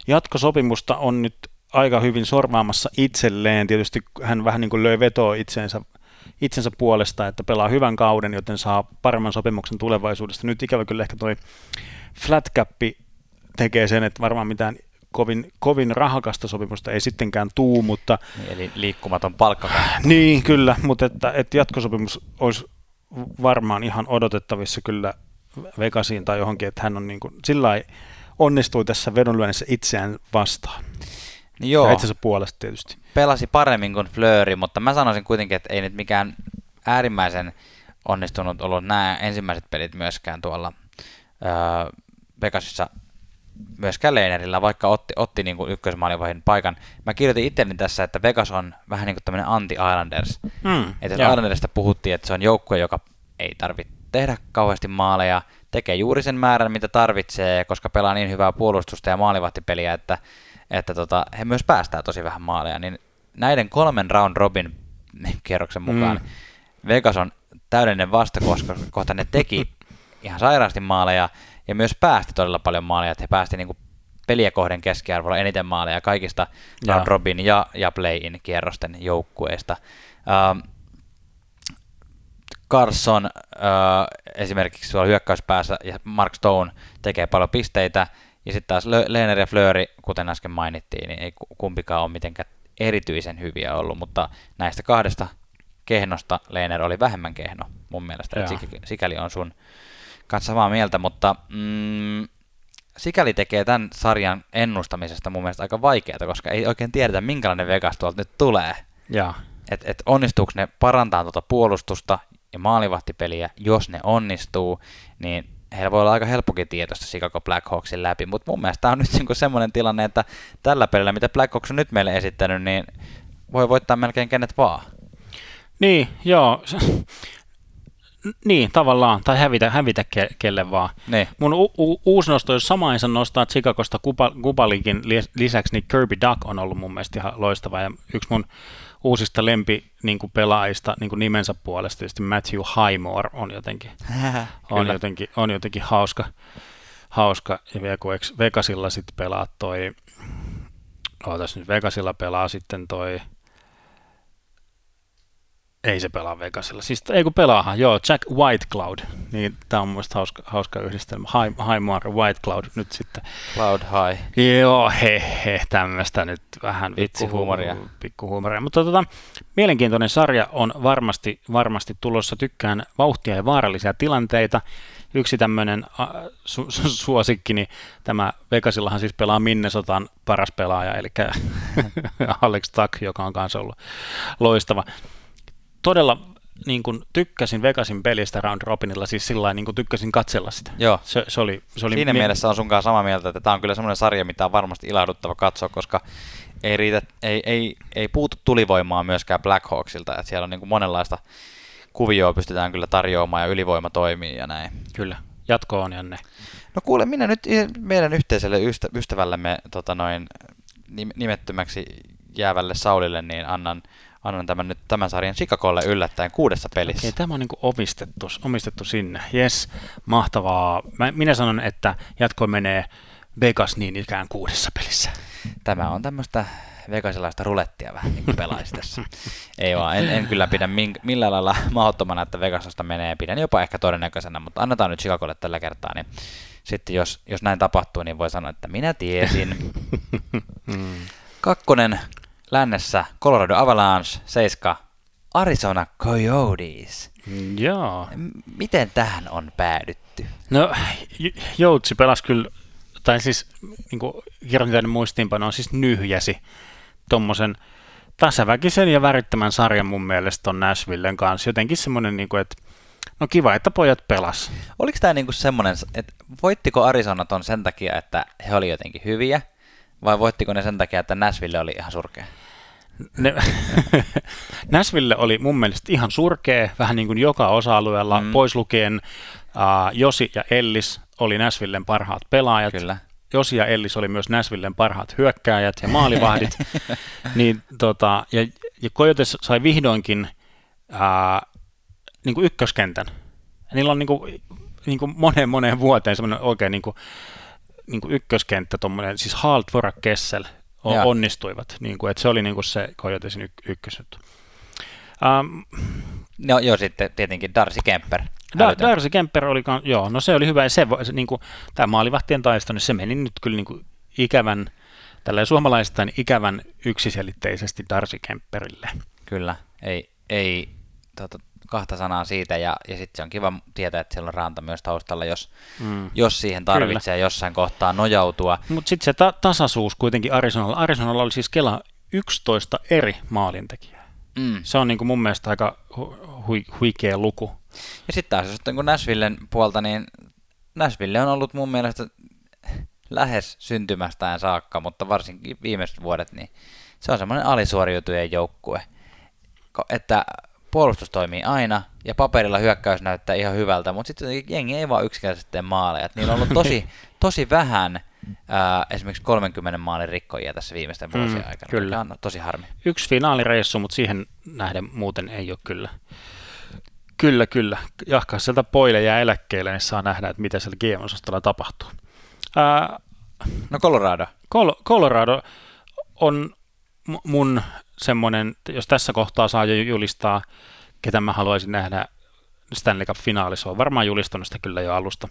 jatkosopimusta on nyt aika hyvin sorvaamassa itselleen. Tietysti hän vähän niin kuin löi vetoa itseensä, itsensä puolesta, että pelaa hyvän kauden, joten saa paremman sopimuksen tulevaisuudesta. Nyt ikävä kyllä ehkä toi flat cap tekee sen, että varmaan mitään kovin, kovin rahakasta sopimusta ei sittenkään tuu, mutta...
Niin, eli liikkumaton palkka.
Niin, kyllä, mutta että, että jatkosopimus olisi varmaan ihan odotettavissa kyllä Vegasiin tai johonkin, että hän on niin kuin, sillä onnistui tässä vedonlyönnissä itseään vastaan.
Niin joo.
Ja itsensä puolesta tietysti.
Pelasi paremmin kuin Flööri, mutta mä sanoisin kuitenkin, että ei nyt mikään äärimmäisen onnistunut ollut nämä ensimmäiset pelit myöskään tuolla öö, Vegasissa myöskään Leinerillä, vaikka otti, otti niin kuin ykkösmaalivahin paikan. Mä kirjoitin itselleni tässä, että Vegas on vähän niin kuin tämmöinen anti-Islanders. Hmm, että Islandersista puhuttiin, että se on joukkue, joka ei tarvitse tehdä kauheasti maaleja, tekee juuri sen määrän, mitä tarvitsee, koska pelaa niin hyvää puolustusta ja maalivahtipeliä, että, että tota, he myös päästää tosi vähän maaleja, niin näiden kolmen round robin kierroksen mukaan mm. Vegas on täydellinen vasta, koska kohta ne teki ihan sairaasti maaleja ja myös päästi todella paljon maaleja, että he päästi niin peliä kohden keskiarvolla eniten maaleja kaikista ja. round robin ja, ja play-in kierrosten joukkueista. Ähm, Carson äh, esimerkiksi tuolla hyökkäyspäässä ja Mark Stone tekee paljon pisteitä, ja sitten taas Lehner ja Fleury, kuten äsken mainittiin, niin ei kumpikaan ole mitenkään erityisen hyviä ollut, mutta näistä kahdesta kehnosta Lehner oli vähemmän kehno mun mielestä, sikäli on sun kanssa samaa mieltä, mutta mm, sikäli tekee tämän sarjan ennustamisesta mun mielestä aika vaikeaa, koska ei oikein tiedetä, minkälainen Vegas tuolta nyt tulee.
Ja.
Et, et onnistuuko ne parantaa tuota puolustusta ja maalivahtipeliä, jos ne onnistuu, niin heillä voi olla aika helppokin tietoista Chicago Blackhawksin läpi, mutta mun mielestä tämä on nyt niinku semmoinen tilanne, että tällä pelillä, mitä Blackhawks on nyt meille esittänyt, niin voi voittaa melkein kenet vaan.
Niin, joo. Niin, tavallaan, tai hävitä, hävitä ke, kelle vaan.
Niin.
Mun u- u- uusi nosto, jos samaisen nostaa Chicagosta Kubalinkin lisäksi, niin Kirby Duck on ollut mun mielestä ihan loistava. Ja yksi mun uusista lempi niin kuin pelaajista niin kuin nimensä puolesta, tietysti Matthew Highmore on jotenkin, on jotenkin, on jotenkin hauska, hauska. Ja vielä kun Vegasilla sitten pelaa toi, ootas nyt, Vegasilla pelaa sitten toi, ei se pelaa Vegasilla. Siis ei kun pelaahan, joo, Jack White Cloud. Niin tämä on mun hauska, hauska yhdistelmä. High, high Mar, White Cloud nyt sitten.
Cloud High.
Joo, he, he tämmöistä nyt vähän
vitsihuumoria.
Pikkuhuumoria. Mutta tota, mielenkiintoinen sarja on varmasti, varmasti tulossa. Tykkään vauhtia ja vaarallisia tilanteita. Yksi tämmöinen su, su, suosikki, niin tämä Vegasillahan siis pelaa Minnesotan paras pelaaja, eli Alex Tuck, joka on kanssa ollut loistava todella niin kuin tykkäsin Vegasin pelistä Round Robinilla, siis sillä niin kuin tykkäsin katsella sitä.
Joo.
Se, se oli, se oli
Siinä mi- mielessä on sunkaan samaa mieltä, että tämä on kyllä semmoinen sarja, mitä on varmasti ilahduttava katsoa, koska ei, riitä, ei, ei, ei puutu tulivoimaa myöskään Blackhawksilta, että siellä on niin kuin monenlaista kuvioa pystytään kyllä tarjoamaan ja ylivoima toimii ja näin.
Kyllä, jatko on Janne.
No kuule, minä nyt meidän yhteiselle ystä, ystävällemme tota noin, nimettömäksi jäävälle Saulille, niin annan annan tämän nyt tämän sarjan Chicagolle yllättäen kuudessa pelissä.
Okei, tämä on niin omistettu, omistettu sinne. Yes, mahtavaa. Mä, minä sanon, että jatko menee Vegas niin ikään kuudessa pelissä.
Tämä on tämmöistä vegasilaista rulettia vähän niin kuin pelaisi tässä. Ei vaan, en, en kyllä pidä mink, millään lailla mahdottomana, että Vegasasta menee. Pidän jopa ehkä todennäköisenä, mutta annetaan nyt Chicagolle tällä kertaa, niin sitten jos, jos näin tapahtuu, niin voi sanoa, että minä tiesin. Hmm. Kakkonen lännessä Colorado Avalanche, 7 Arizona Coyotes.
Joo.
Miten tähän on päädytty?
No, Joutsi pelasi kyllä, tai siis niin kirjoitin muistiinpano on siis nyhjäsi tuommoisen tasaväkisen ja värittömän sarjan mun mielestä on Nashvillen kanssa. Jotenkin semmoinen, niin kuin, että no kiva, että pojat pelas.
Oliko tämä niin semmoinen, että voittiko Arizona ton sen takia, että he oli jotenkin hyviä, vai voittiko ne sen takia, että Nashville oli ihan surkea?
Ne, Nashville oli mun mielestä ihan surkea, vähän niin kuin joka osa-alueella, mm. pois lukien uh, Josi ja Ellis oli Nashvillen parhaat pelaajat.
Kyllä.
Josi ja Ellis oli myös Nashvillen parhaat hyökkääjät ja maalivahdit. niin, tota, ja, ja Coyotes sai vihdoinkin uh, niin kuin ykköskentän. Ja niillä on niin kuin, niin kuin moneen moneen vuoteen semmoinen oikein niin kuin, niin kuin ykköskenttä, tommonen, siis Hall, Vorak, Kessel o- onnistuivat. Niin kuin, että se oli niin kuin se Coyotesin y- ykkösjuttu. Um,
no joo, sitten tietenkin Darcy Kemper.
Da- Darcy Kemper oli, joo, no se oli hyvä. Se, se niin kuin, tämä maalivahtien taisto, niin se meni nyt kyllä niin kuin ikävän, tällä suomalaistain ikävän yksiselitteisesti Darcy Kemperille.
Kyllä, ei, ei tota, kahta sanaa siitä, ja, ja sitten se on kiva tietää, että siellä on ranta myös taustalla, jos, mm. jos siihen tarvitsee Kyllä. jossain kohtaa nojautua.
Mutta sitten se ta- tasaisuus kuitenkin Arizonalla. Arizonalla oli siis Kela 11 eri maalintekijää. Mm. Se on niin kuin mun mielestä aika hu- huikea luku.
Ja sitten taas jos niin Nashvillen puolta, niin Nashville on ollut mun mielestä lähes syntymästään saakka, mutta varsinkin viimeiset vuodet, niin se on semmoinen alisuoriutujen joukkue. Että puolustus toimii aina, ja paperilla hyökkäys näyttää ihan hyvältä, mutta sitten jengi ei vaan yksinkertaisesti tee maaleja. Niillä on ollut tosi, tosi vähän ää, esimerkiksi 30 maalin rikkojia tässä viimeisten mm, vuosien mm, aikana. Kyllä. on tosi harmi.
Yksi finaalireissu, mutta siihen nähden muuten ei ole kyllä. Kyllä, kyllä. Jahkaa sieltä poille ja eläkkeelle, niin saa nähdä, että mitä siellä GM-osastolla tapahtuu. Ää,
no Colorado.
Col- Colorado on mun semmoinen, jos tässä kohtaa saa jo julistaa, ketä mä haluaisin nähdä Stanley Cup-finaalissa, on varmaan julistanut sitä kyllä jo alusta,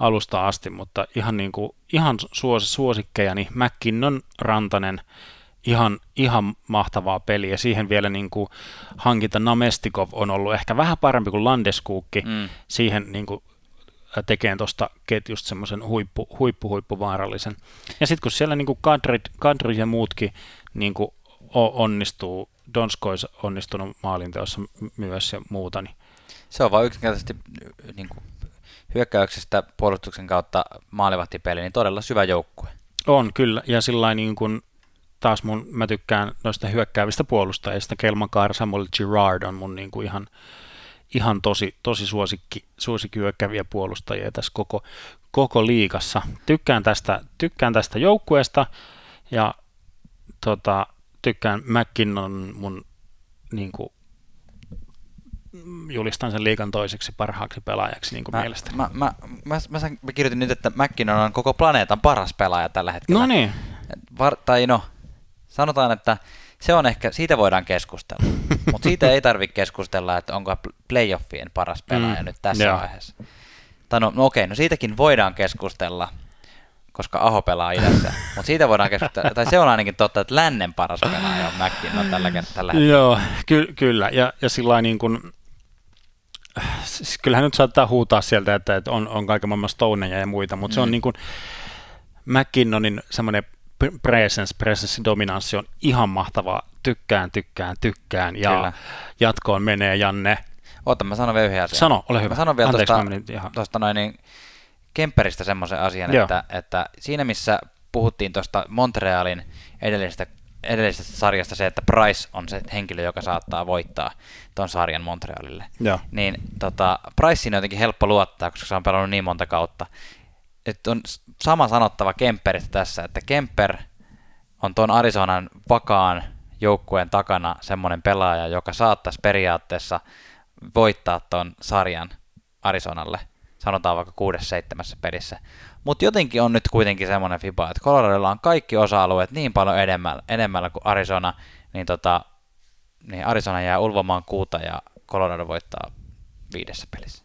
alusta asti, mutta ihan, niin kuin, ihan suos, suosikkejani, McKinnon, Rantanen, ihan, ihan mahtavaa peliä. Siihen vielä niin kuin hankinta Namestikov on ollut ehkä vähän parempi kuin Landeskuukki. Mm. Siihen niin kuin, tekemään tuosta ketjusta semmoisen huippu, huippu, huippuvaarallisen. Ja sitten kun siellä niin kuin Kadrit, Kadrit ja muutkin niin kuin onnistuu, Donskois onnistunut maalinteossa myös ja muuta, niin
se on vain yksinkertaisesti niin kuin, hyökkäyksestä puolustuksen kautta maalivahtipeli, niin todella syvä joukkue.
On kyllä, ja sillä niin kuin taas mun, mä tykkään noista hyökkäävistä puolustajista. Kelmakaar Samuel Girard on mun niin kuin ihan, ihan tosi, tosi suosikki, suosikki hyökkääviä puolustajia tässä koko, koko liigassa. Tykkään tästä, tykkään tästä joukkueesta ja tota, tykkään McKinnon mun niin kuin, julistan sen liikan toiseksi parhaaksi pelaajaksi niin kuin
mä,
mielestäni.
Mä, mä, mä, mä, mä kirjoitin nyt, että McKinnon on koko planeetan paras pelaaja tällä hetkellä.
No niin.
Var, tai no, sanotaan, että se on ehkä, siitä voidaan keskustella. Mutta siitä ei tarvitse keskustella, että onko playoffien paras pelaaja mm, nyt tässä joo. vaiheessa. Tai no, no okei, no siitäkin voidaan keskustella, koska Aho pelaa idässä. Mutta siitä voidaan keskustella, tai se on ainakin totta, että lännen paras pelaaja on McKinnon tällä, tällä hetkellä.
Joo, ky- kyllä. Ja, ja sillä niin kuin, siis kyllähän nyt saattaa huutaa sieltä, että, että on, on kaiken maailman Stoneja ja muita, mutta mm. se on mm. niin kuin McKinnonin semmoinen presence, presence dominanssi on ihan mahtavaa. Tykkään, tykkään, tykkään ja Kyllä. jatkoon menee Janne.
Ota, mä sanon vielä yhden asian.
Sano, ole hyvä.
Mä sanon vielä tuosta, tuosta noin niin Kemperistä semmoisen asian, että, että siinä missä puhuttiin tuosta Montrealin edellisestä edellisestä sarjasta se, että Price on se henkilö, joka saattaa voittaa ton sarjan Montrealille.
Joo.
Niin tota, Pricein on jotenkin helppo luottaa, koska se on pelannut niin monta kautta. Että on sama sanottava Kemperistä tässä, että Kemper on tuon Arizonan vakaan joukkueen takana semmoinen pelaaja, joka saattaisi periaatteessa voittaa tuon sarjan Arizonalle, sanotaan vaikka kuudes seitsemässä pelissä. Mutta jotenkin on nyt kuitenkin semmoinen FIBA, että Coloradolla on kaikki osa-alueet niin paljon edemmällä, edemmällä kuin Arizona, niin, tota, niin Arizona jää ulvomaan kuuta ja Colorado voittaa viidessä pelissä.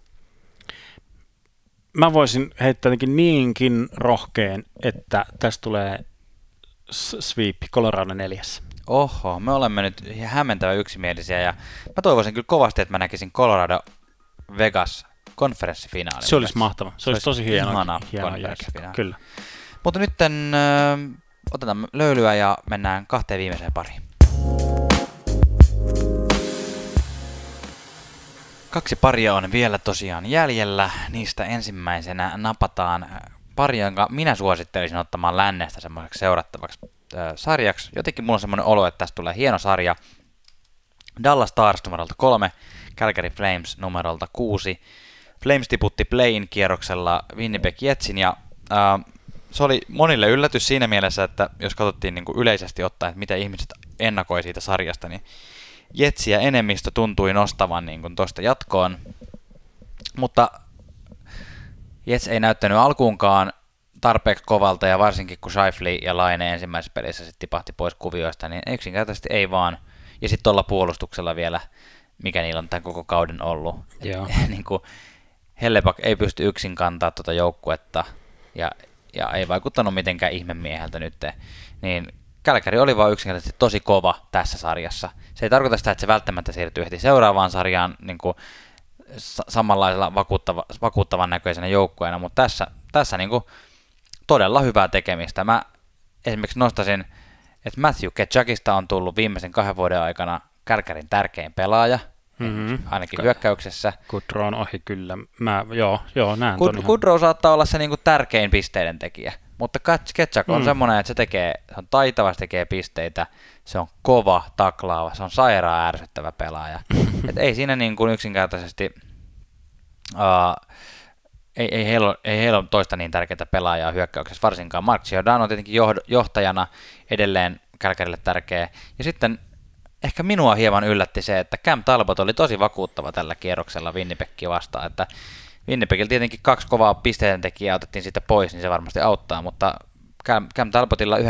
Mä voisin heittää jotenkin niinkin rohkeen, että tästä tulee sweep Colorado neljässä.
Oho, me olemme nyt hämmentävä yksimielisiä ja mä toivoisin kyllä kovasti, että mä näkisin Colorado Vegas konferenssifinaali.
Se olisi mahtava. Se, se olisi tosi hieno, ihana hieno konferenssifinaali. Kyllä.
Mutta nyt äh, otetaan löylyä ja mennään kahteen viimeiseen pariin. Kaksi paria on vielä tosiaan jäljellä. Niistä ensimmäisenä napataan pari, jonka minä suosittelisin ottamaan lännestä semmoiseksi seurattavaksi äh, sarjaksi. Jotenkin mulla on semmoinen olo, että tästä tulee hieno sarja. Dallas Stars numerolta kolme, Calgary Flames numerolta kuusi. Flames tiputti playin kierroksella Winnipeg Jetsin ja äh, se oli monille yllätys siinä mielessä, että jos katsottiin niin kuin yleisesti ottaen, että mitä ihmiset ennakoi siitä sarjasta, niin Jetsi ja enemmistö tuntui nostavan niin kuin tuosta jatkoon. Mutta Jets ei näyttänyt alkuunkaan tarpeeksi kovalta ja varsinkin kun Shifley ja Laine ensimmäisessä pelissä sitten tipahti pois kuvioista, niin yksinkertaisesti ei vaan. Ja sitten tuolla puolustuksella vielä, mikä niillä on tämän koko kauden ollut.
Joo.
niin kuin, Hellepak ei pysty yksin kantaa tuota joukkuetta ja, ja ei vaikuttanut mitenkään ihmemieheltä nyt. Niin Kälkäri oli vain yksinkertaisesti tosi kova tässä sarjassa. Se ei tarkoita sitä, että se välttämättä siirtyy heti seuraavaan sarjaan niin kuin samanlaisella vakuuttava, vakuuttavan näköisenä joukkueena, mutta tässä, tässä niin kuin todella hyvää tekemistä. Mä esimerkiksi nostasin, että Matthew Ketchakista on tullut viimeisen kahden vuoden aikana Kälkärin tärkein pelaaja – mm-hmm. ainakin hyökkäyksessä.
Kudro on ohi kyllä. Mä, joo, joo, näen
Kud, Kudro saattaa olla se niinku tärkein pisteiden tekijä, mutta Ketchak on mm. semmoinen, että se tekee, se on taitava, se tekee pisteitä, se on kova, taklaava, se on sairaan ärsyttävä pelaaja. Et ei siinä niin kuin yksinkertaisesti, uh, ei, ei, heillä, ei heillä ole toista niin tärkeää pelaajaa hyökkäyksessä varsinkaan. Mark Giordano on tietenkin johtajana edelleen Kälkärille tärkeä. Ja sitten ehkä minua hieman yllätti se, että Cam Talbot oli tosi vakuuttava tällä kierroksella Winnipegin vastaan, että Winnipegillä tietenkin kaksi kovaa pisteiden tekijää otettiin siitä pois, niin se varmasti auttaa, mutta Cam, Cam Talbotilla 94,5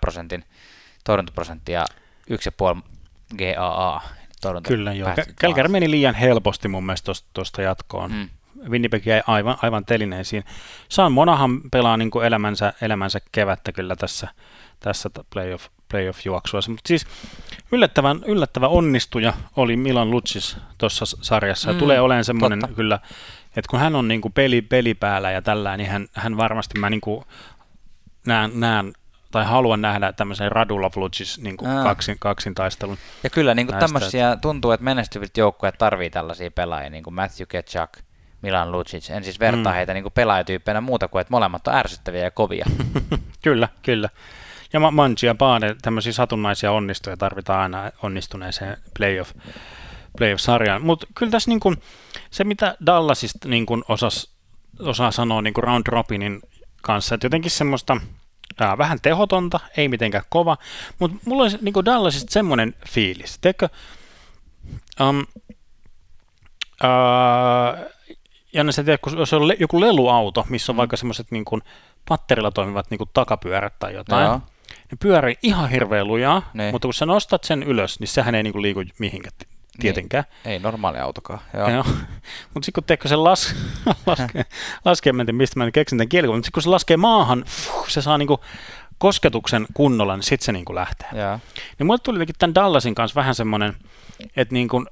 prosentin torjuntaprosentti ja 1,5 GAA.
Kyllä joo. Kälkär meni liian helposti mun mielestä tuosta jatkoon. Mm. Winnipeg jäi aivan, aivan telineisiin. Saan Monahan pelaa niin kuin elämänsä, elämänsä kevättä kyllä tässä, tässä playoff, playoff-juoksua. Mutta siis yllättävän, yllättävä onnistuja oli Milan Lucis tuossa sarjassa. Mm, tulee olemaan semmoinen kyllä Et kun hän on niin kuin peli, peli päällä ja tällä, niin hän, hän varmasti mä niin kuin näen, näen tai haluan nähdä tämmöisen Radula Flucis niin kaksin, kaksin taistelun.
Ja kyllä niin kuin tämmöisiä tuntuu, että menestyvät joukkueet tarvii tällaisia pelaajia, niin kuin Matthew Ketchuk, Milan Lucic. En siis vertaa mm. heitä niin kuin pelaajatyyppeinä muuta kuin, että molemmat on ärsyttäviä ja kovia.
kyllä, kyllä. Ja Manji ja Baane, tämmöisiä satunnaisia onnistuja tarvitaan aina onnistuneeseen playoff, playoff-sarjaan. Mutta kyllä tässä niin kuin, se, mitä Dallasista niin kuin osas, osaa sanoa niin round robinin kanssa, että jotenkin semmoista ää, vähän tehotonta, ei mitenkään kova, mutta mulla olisi niin Dallasista semmoinen fiilis. Teekö, um, ää, Janne, tiedät, jos on le- joku leluauto, missä on mm. vaikka semmoiset niin patterilla toimivat niin kuin takapyörät tai jotain, Joo. Ne pyörii ihan hirveän lujaa, ne. mutta kun sä nostat sen ylös, niin sehän ei niin kuin liiku mihinkään tietenkään.
Niin. Ei normaali autokaan.
Joo. Joo. mutta sitten kun teekö se las, laskee, laskee, mä en tiedä, mistä mä keksin tämän kielen, mutta sitten kun se laskee maahan, fuh, se saa niinku kosketuksen kunnolla, niin sitten se niinku lähtee. Joo. Niin mulle tuli tämän Dallasin kanssa vähän semmoinen, että niinku,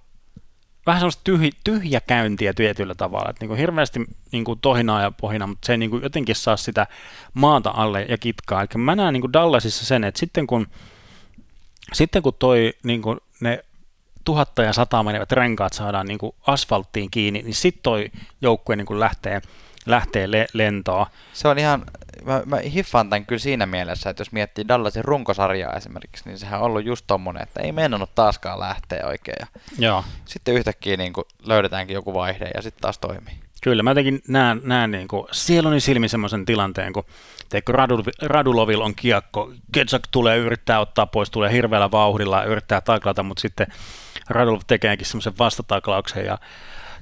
vähän semmoista tyhj, tyhjäkäyntiä tietyllä tavalla, että niin kuin hirveästi niin kuin tohinaa ja pohina, mutta se ei niin kuin jotenkin saa sitä maata alle ja kitkaa. Eli mä näen niin kuin Dallasissa sen, että sitten kun, sitten kun toi, niin kuin ne tuhatta ja sata menevät renkaat saadaan niin kuin asfalttiin kiinni, niin sitten toi joukkue niin kuin lähtee, lähtee le- lentoa.
Se on ihan, mä, mä hiffaan tämän kyllä siinä mielessä, että jos miettii Dallasin runkosarjaa esimerkiksi, niin sehän on ollut just tommonen, että ei mennnyt taaskaan lähteä oikein. Ja
Joo.
Sitten yhtäkkiä niin kuin löydetäänkin joku vaihde ja sitten taas toimii.
Kyllä, mä jotenkin näen, näen niin kuin sieluni silmi semmoisen tilanteen, kun teikö Radul, Radulovil on kiekko, Ketsak tulee yrittää ottaa pois, tulee hirveällä vauhdilla, yrittää taklata, mutta sitten Radulov tekeekin semmoisen vastataklauksen ja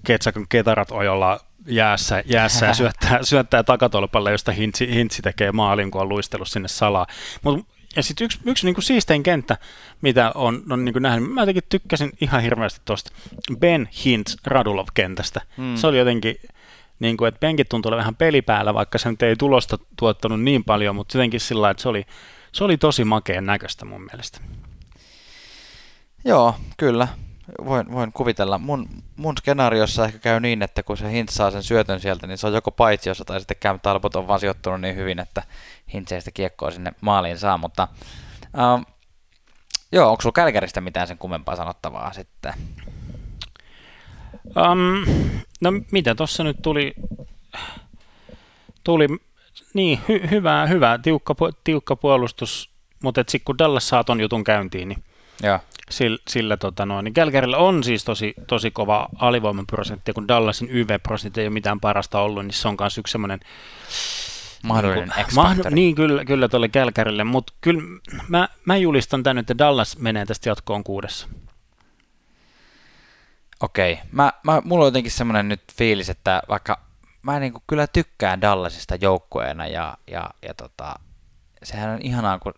Ketsakon ketarat ojolla jäässä, jäässä ja syöttää, syöttää takatolpalle, josta Hintsi, Hintsi tekee maalin, kun on luistellut sinne salaa. Mut, ja sitten yksi, yksi niin siistein kenttä, mitä on, on niin nähnyt, mä jotenkin tykkäsin ihan hirveästi tuosta Ben Hintz Radulov-kentästä. Hmm. Se oli jotenkin, niin kuin, että penkit tuntui vähän pelipäällä, vaikka se nyt ei tulosta tuottanut niin paljon, mutta jotenkin sillä että se oli, se oli tosi makeen näköistä mun mielestä.
Joo, kyllä voin, voin kuvitella. Mun, mun skenaariossa ehkä käy niin, että kun se Hintz saa sen syötön sieltä, niin se on joko paitsiossa tai sitten Cam Talbot on vaan sijoittunut niin hyvin, että Hintz ei sitä kiekkoa sinne maaliin saa. Mutta ähm, joo, onko sulla Kälkäristä mitään sen kummempaa sanottavaa sitten?
Um, no mitä tuossa nyt tuli, tuli niin hy, hyvä, hyvä tiukka, tiukka puolustus, mutta sitten kun Dallas saa ton jutun käyntiin, niin
Joo.
Sillä, sillä tota noin, niin Kälkärillä on siis tosi, tosi kova alivoimaprosentti, ja kun Dallasin YV-prosentti ei ole mitään parasta ollut, niin se on myös yksi semmoinen
mahdollinen niin, mahd-
Niin, kyllä, kyllä tuolle Kälkärille, mutta kyllä mä, mä julistan tänne, että Dallas menee tästä jatkoon kuudessa.
Okei, mä, mä, mulla on jotenkin semmoinen nyt fiilis, että vaikka mä niin kuin kyllä tykkään Dallasista joukkueena ja, ja, ja tota, sehän on ihanaa, kun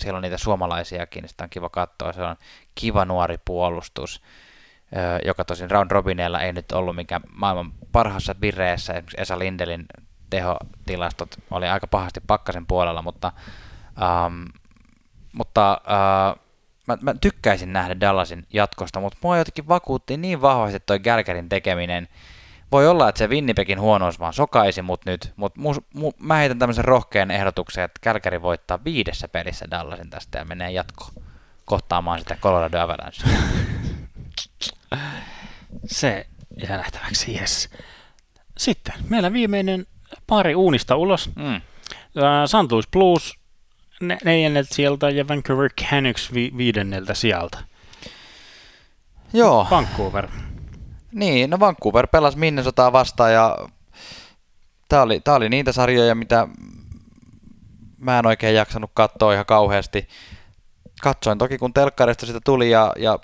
siellä on niitä suomalaisiakin, niin sitä on kiva katsoa. Se on kiva nuori puolustus, joka tosin Round Robineella ei nyt ollut mikään maailman parhaassa vireessä. Esimerkiksi Esa Lindelin tehotilastot oli aika pahasti pakkasen puolella, mutta, ähm, mutta äh, mä, mä tykkäisin nähdä Dallasin jatkosta, mutta mua jotenkin vakuutti niin vahvasti toi Gälkärin tekeminen, voi olla, että se Winnipegin huonous vaan sokaisi mut nyt, mutta mu, mu, mä heitän tämmöisen rohkean ehdotuksen, että Kälkäri voittaa viidessä pelissä Dallasin tästä ja menee jatkoon kohtaamaan sitä Colorado Avalanche.
Se jää nähtäväksi, yes. Sitten meillä viimeinen pari uunista ulos. Mm. Uh, St. Louis Blues ne- neljänneltä sieltä ja Vancouver Canucks vi- viidenneltä sieltä.
Joo.
Vancouver.
Niin, no Vancouver pelasi Minnesotaa vastaan ja tämä oli, tää oli niitä sarjoja, mitä mä en oikein jaksanut katsoa ihan kauheasti. Katsoin toki kun telkkarista sitä tuli ja, ja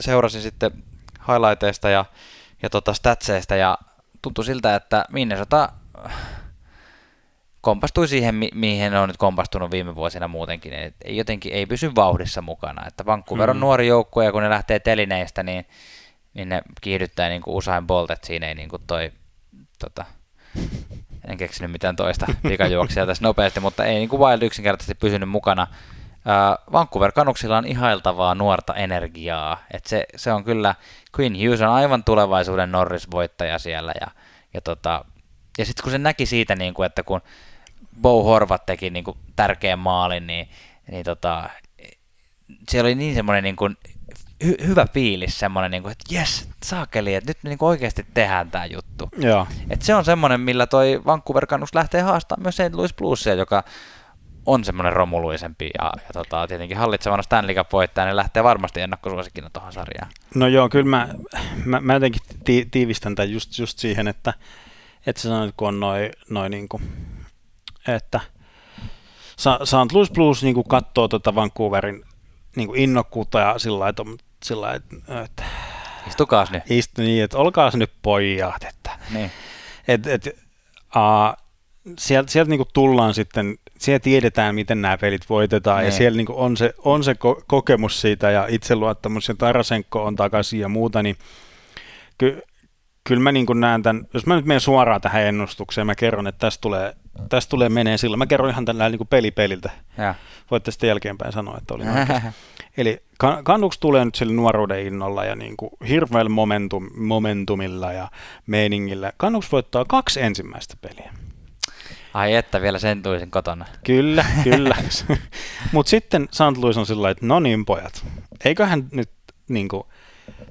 seurasin sitten highlighteista ja, ja tota statseista ja tuntui siltä, että Minnesota kompastui siihen, mi- mihin on nyt kompastunut viime vuosina muutenkin. Et ei jotenkin ei pysy vauhdissa mukana. Että Vancouver on mm. nuori joukkue ja kun ne lähtee telineistä, niin niin ne kiihdyttää niin kuin Usain Bolt, että siinä ei niin kuin toi, tota, en keksinyt mitään toista pikajuoksia tässä nopeasti, mutta ei niin kuin Wild yksinkertaisesti pysynyt mukana. Uh, Vancouver Canucksilla on ihailtavaa nuorta energiaa, että se, se on kyllä, Queen Hughes on aivan tulevaisuuden Norris-voittaja siellä ja, ja, tota, ja sitten kun se näki siitä, niin kuin, että kun Bo Horvat teki niin kuin tärkeän maalin, niin, niin tota, siellä oli niin semmoinen niin kuin hy- hyvä fiilis, semmoinen, niin kuin, että jes, saakeli, että nyt me niin kuin oikeasti tehdään tämä juttu.
Joo.
Et se on semmoinen, millä toi Vancouver Canucks lähtee haastamaan myös St. Louis Bluesia, joka on semmoinen romuluisempi ja, ja tota, tietenkin hallitsevana Stanley Cup voittaja, niin lähtee varmasti ennakkosuosikkina tuohon sarjaan.
No joo, kyllä mä, mä, mä jotenkin ti, tiivistän tämän just, just siihen, että, että sä sanoit, kun on noin noi niinku, että St. Louis Blues niinku katsoo tota Vancouverin niinku innokkuutta ja sillä lailla, että, sillä lailla, että, että
Istukaas nyt.
istu niin, että olkaas nyt pojat, että
Niin.
et, et, uh, sieltä, sieltä niinku tullaan sitten, siellä tiedetään, miten nämä pelit voitetaan,
Niin.
ja siellä niinku on se, on se ko- kokemus siitä, ja itseluottamus, ja Tarasenko on takaisin ja muuta, niin ky, kyllä mä niinku näen tämän, jos mä nyt menen suoraan tähän ennustukseen, mä kerron, että tästä tulee, tästä tulee menee silloin, mä kerron ihan tällä niinku peli peliltä,
Ja.
voitte sitten jälkeenpäin sanoa, että oli. Eli Kan- Kanuks tulee nyt sillä nuoruuden innolla ja niin kuin hirveällä momentum, momentumilla ja meiningillä. Kanuks voittaa kaksi ensimmäistä peliä.
Ai että, vielä sen tuisin kotona.
Kyllä, kyllä. Mutta sitten St. Louis on sillä että no niin pojat, eiköhän nyt niin kuin,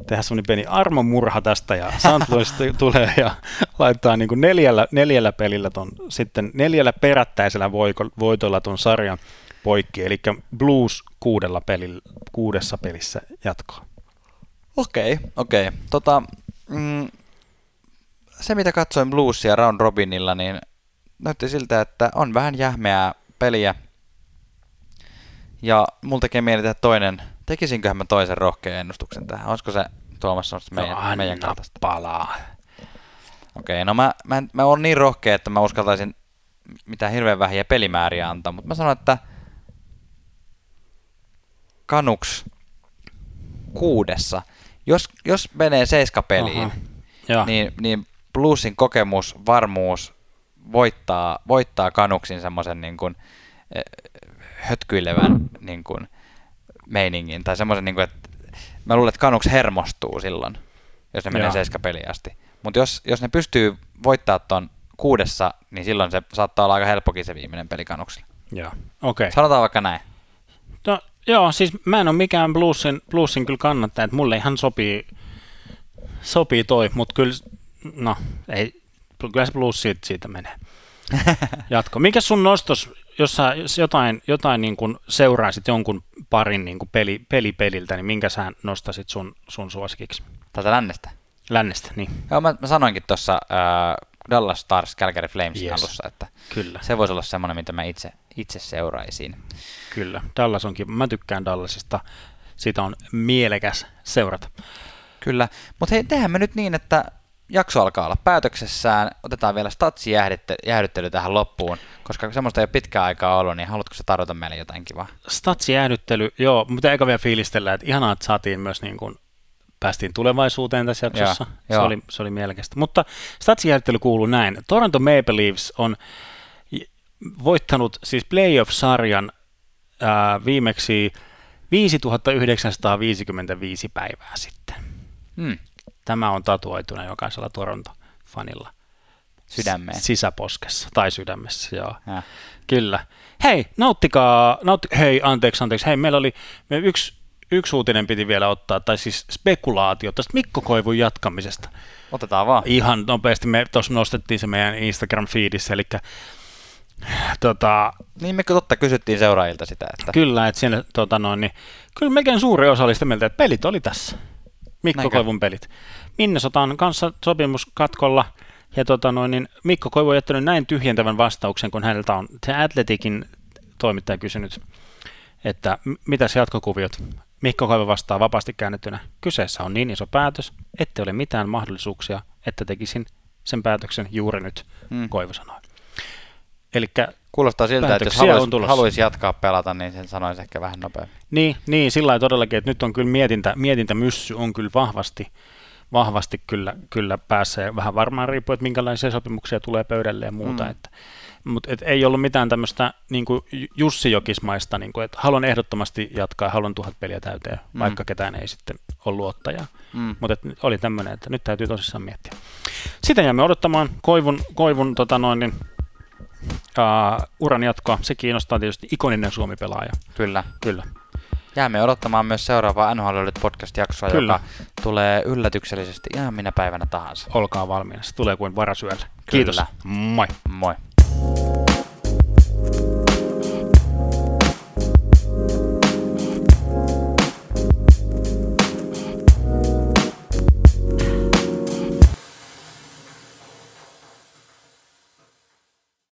tehdä semmoinen pieni armomurha tästä ja St. Louis t- tulee ja laittaa niin kuin neljällä, neljällä pelillä ton, sitten neljällä perättäisellä voitolla ton sarjan poikki, eli Blues kuudella pelillä, kuudessa pelissä jatkoa.
Okei, okei. Tota, mm, se mitä katsoin Bluesia Round Robinilla, niin näytti siltä, että on vähän jähmeää peliä. Ja mulla tekee mieli tehdä toinen, tekisinköhän mä toisen rohkean ennustuksen tähän? Olisiko se Tuomas semmoista meidän,
No,
meidän kaltaista?
palaa.
Okei, no mä, mä, mä oon niin rohkea, että mä uskaltaisin mitään hirveän vähiä pelimääriä antaa, mutta mä sanon, että Kanuks kuudessa. Jos, jos menee seiska peliin,
Aha. Joo.
niin, niin Bluesin kokemus, varmuus voittaa, voittaa Kanuksin semmoisen niin kuin, eh, hötkyilevän niin kuin, meiningin. Tai semmoisen, niin kuin, että mä luulen, että Kanuks hermostuu silloin, jos ne menee
Joo.
seiska peliin asti. Mutta jos, jos ne pystyy voittaa ton kuudessa, niin silloin se saattaa olla aika helppokin se viimeinen peli Kanuksille.
Joo, okei. Okay.
Sanotaan vaikka näin.
Joo, siis mä en ole mikään bluesin, bluesin kyllä kannattaja, että mulle ihan sopii, sopii toi, mutta kyllä, no, ei, kyllä se blues siitä, siitä menee. Jatko. Mikä sun nostos, jos sä jos jotain, jotain niin kuin seuraisit jonkun parin niin kuin peli, peli peliltä, niin minkä sä nostasit sun, sun suosikiksi?
Tätä lännestä.
Lännestä, niin
Joo, mä, mä sanoinkin tuossa äh, Dallas Stars Calgary Flamesin
Yes.
alussa, että
kyllä,
se voisi olla semmoinen, mitä mä itse, itse seuraisin.
kyllä. Dallas onkin, mä tykkään Dallasista, siitä on mielekäs seurata.
Kyllä, mutta hei, tehdään me nyt niin, että jakso alkaa olla päätöksessään. Otetaan vielä statsi jäähdyttely tähän loppuun, koska semmoista ei ole pitkään aikaa ollut, niin haluatko sä tarjota meille jotain kivaa?
Statsijäähdyttely, joo, mutta eikä vielä fiilistellä, että ihanaa, että saatiin myös niin kuin, päästiin tulevaisuuteen tässä jaksossa.
Joo,
se,
joo.
oli, se oli mielekästä. Mutta statsijärjestely kuuluu näin. Toronto Maple Leafs on voittanut siis playoff-sarjan ää, viimeksi 5955 päivää sitten.
Hmm,
Tämä on tatuoituna jokaisella Toronto-fanilla.
sydämeen.
Sisäposkessa tai sydämessä, joo.
Ja.
Kyllä. Hei, nauttikaa, nautti, hei, anteeksi, anteeksi, hei, meillä oli me yksi, yksi uutinen piti vielä ottaa, tai siis spekulaatio tästä Mikko Koivun jatkamisesta.
Otetaan vaan.
Ihan nopeasti, me tuossa nostettiin se meidän Instagram-feedissä, eli tota,
Niin me totta kysyttiin seuraajilta sitä, että
kyllä, että siinä, tota noin, niin, kyllä melkein suuri osa oli sitä mieltä, että pelit oli tässä. Mikko
Näinkö?
Koivun pelit. Minnesotan kanssa sopimuskatkolla, ja tota noin, niin Mikko Koivu on jättänyt näin tyhjentävän vastauksen, kun häneltä on The Athleticin toimittaja kysynyt, että mitäs jatkokuviot. Mikko Koivu vastaa vapaasti käännettynä. Kyseessä on niin iso päätös, ettei ole mitään mahdollisuuksia, että tekisin sen päätöksen juuri nyt,
Mm.
Koivu sanoi. Eli
kuulostaa siltä, että jos haluaisi, haluaisi jatkaa pelata, niin sen sanoisi ehkä vähän nopeammin.
Niin, niin sillä lailla todellakin, että nyt on kyllä mietintä, mietintämyssy on kyllä vahvasti, vahvasti kyllä, kyllä pääsee. Vähän varmaan riippuu, että minkälaisia sopimuksia tulee pöydälle ja muuta. Mm. Että, mutta et ei ollut mitään tämmöistä niin Jussi Jokismaista, niin kuin, että haluan ehdottomasti jatkaa, haluan tuhat peliä täyteen, mm. vaikka ketään ei sitten ole luottajaa. Mm. Mutta oli tämmöinen, että nyt täytyy tosissaan miettiä. Sitä jäämme odottamaan Koivun, Koivun tota noin, niin, uh, uran jatkoa. Se kiinnostaa tietysti ikoninen Suomi-pelaaja.
Kyllä.
Kyllä.
Jäämme odottamaan myös seuraavaa NHL podcast-jaksoa, Kyllä. joka tulee yllätyksellisesti ihan minä päivänä tahansa.
Olkaa valmiina. Se tulee kuin varasyöllä. Kiitos.
Moi.
Moi.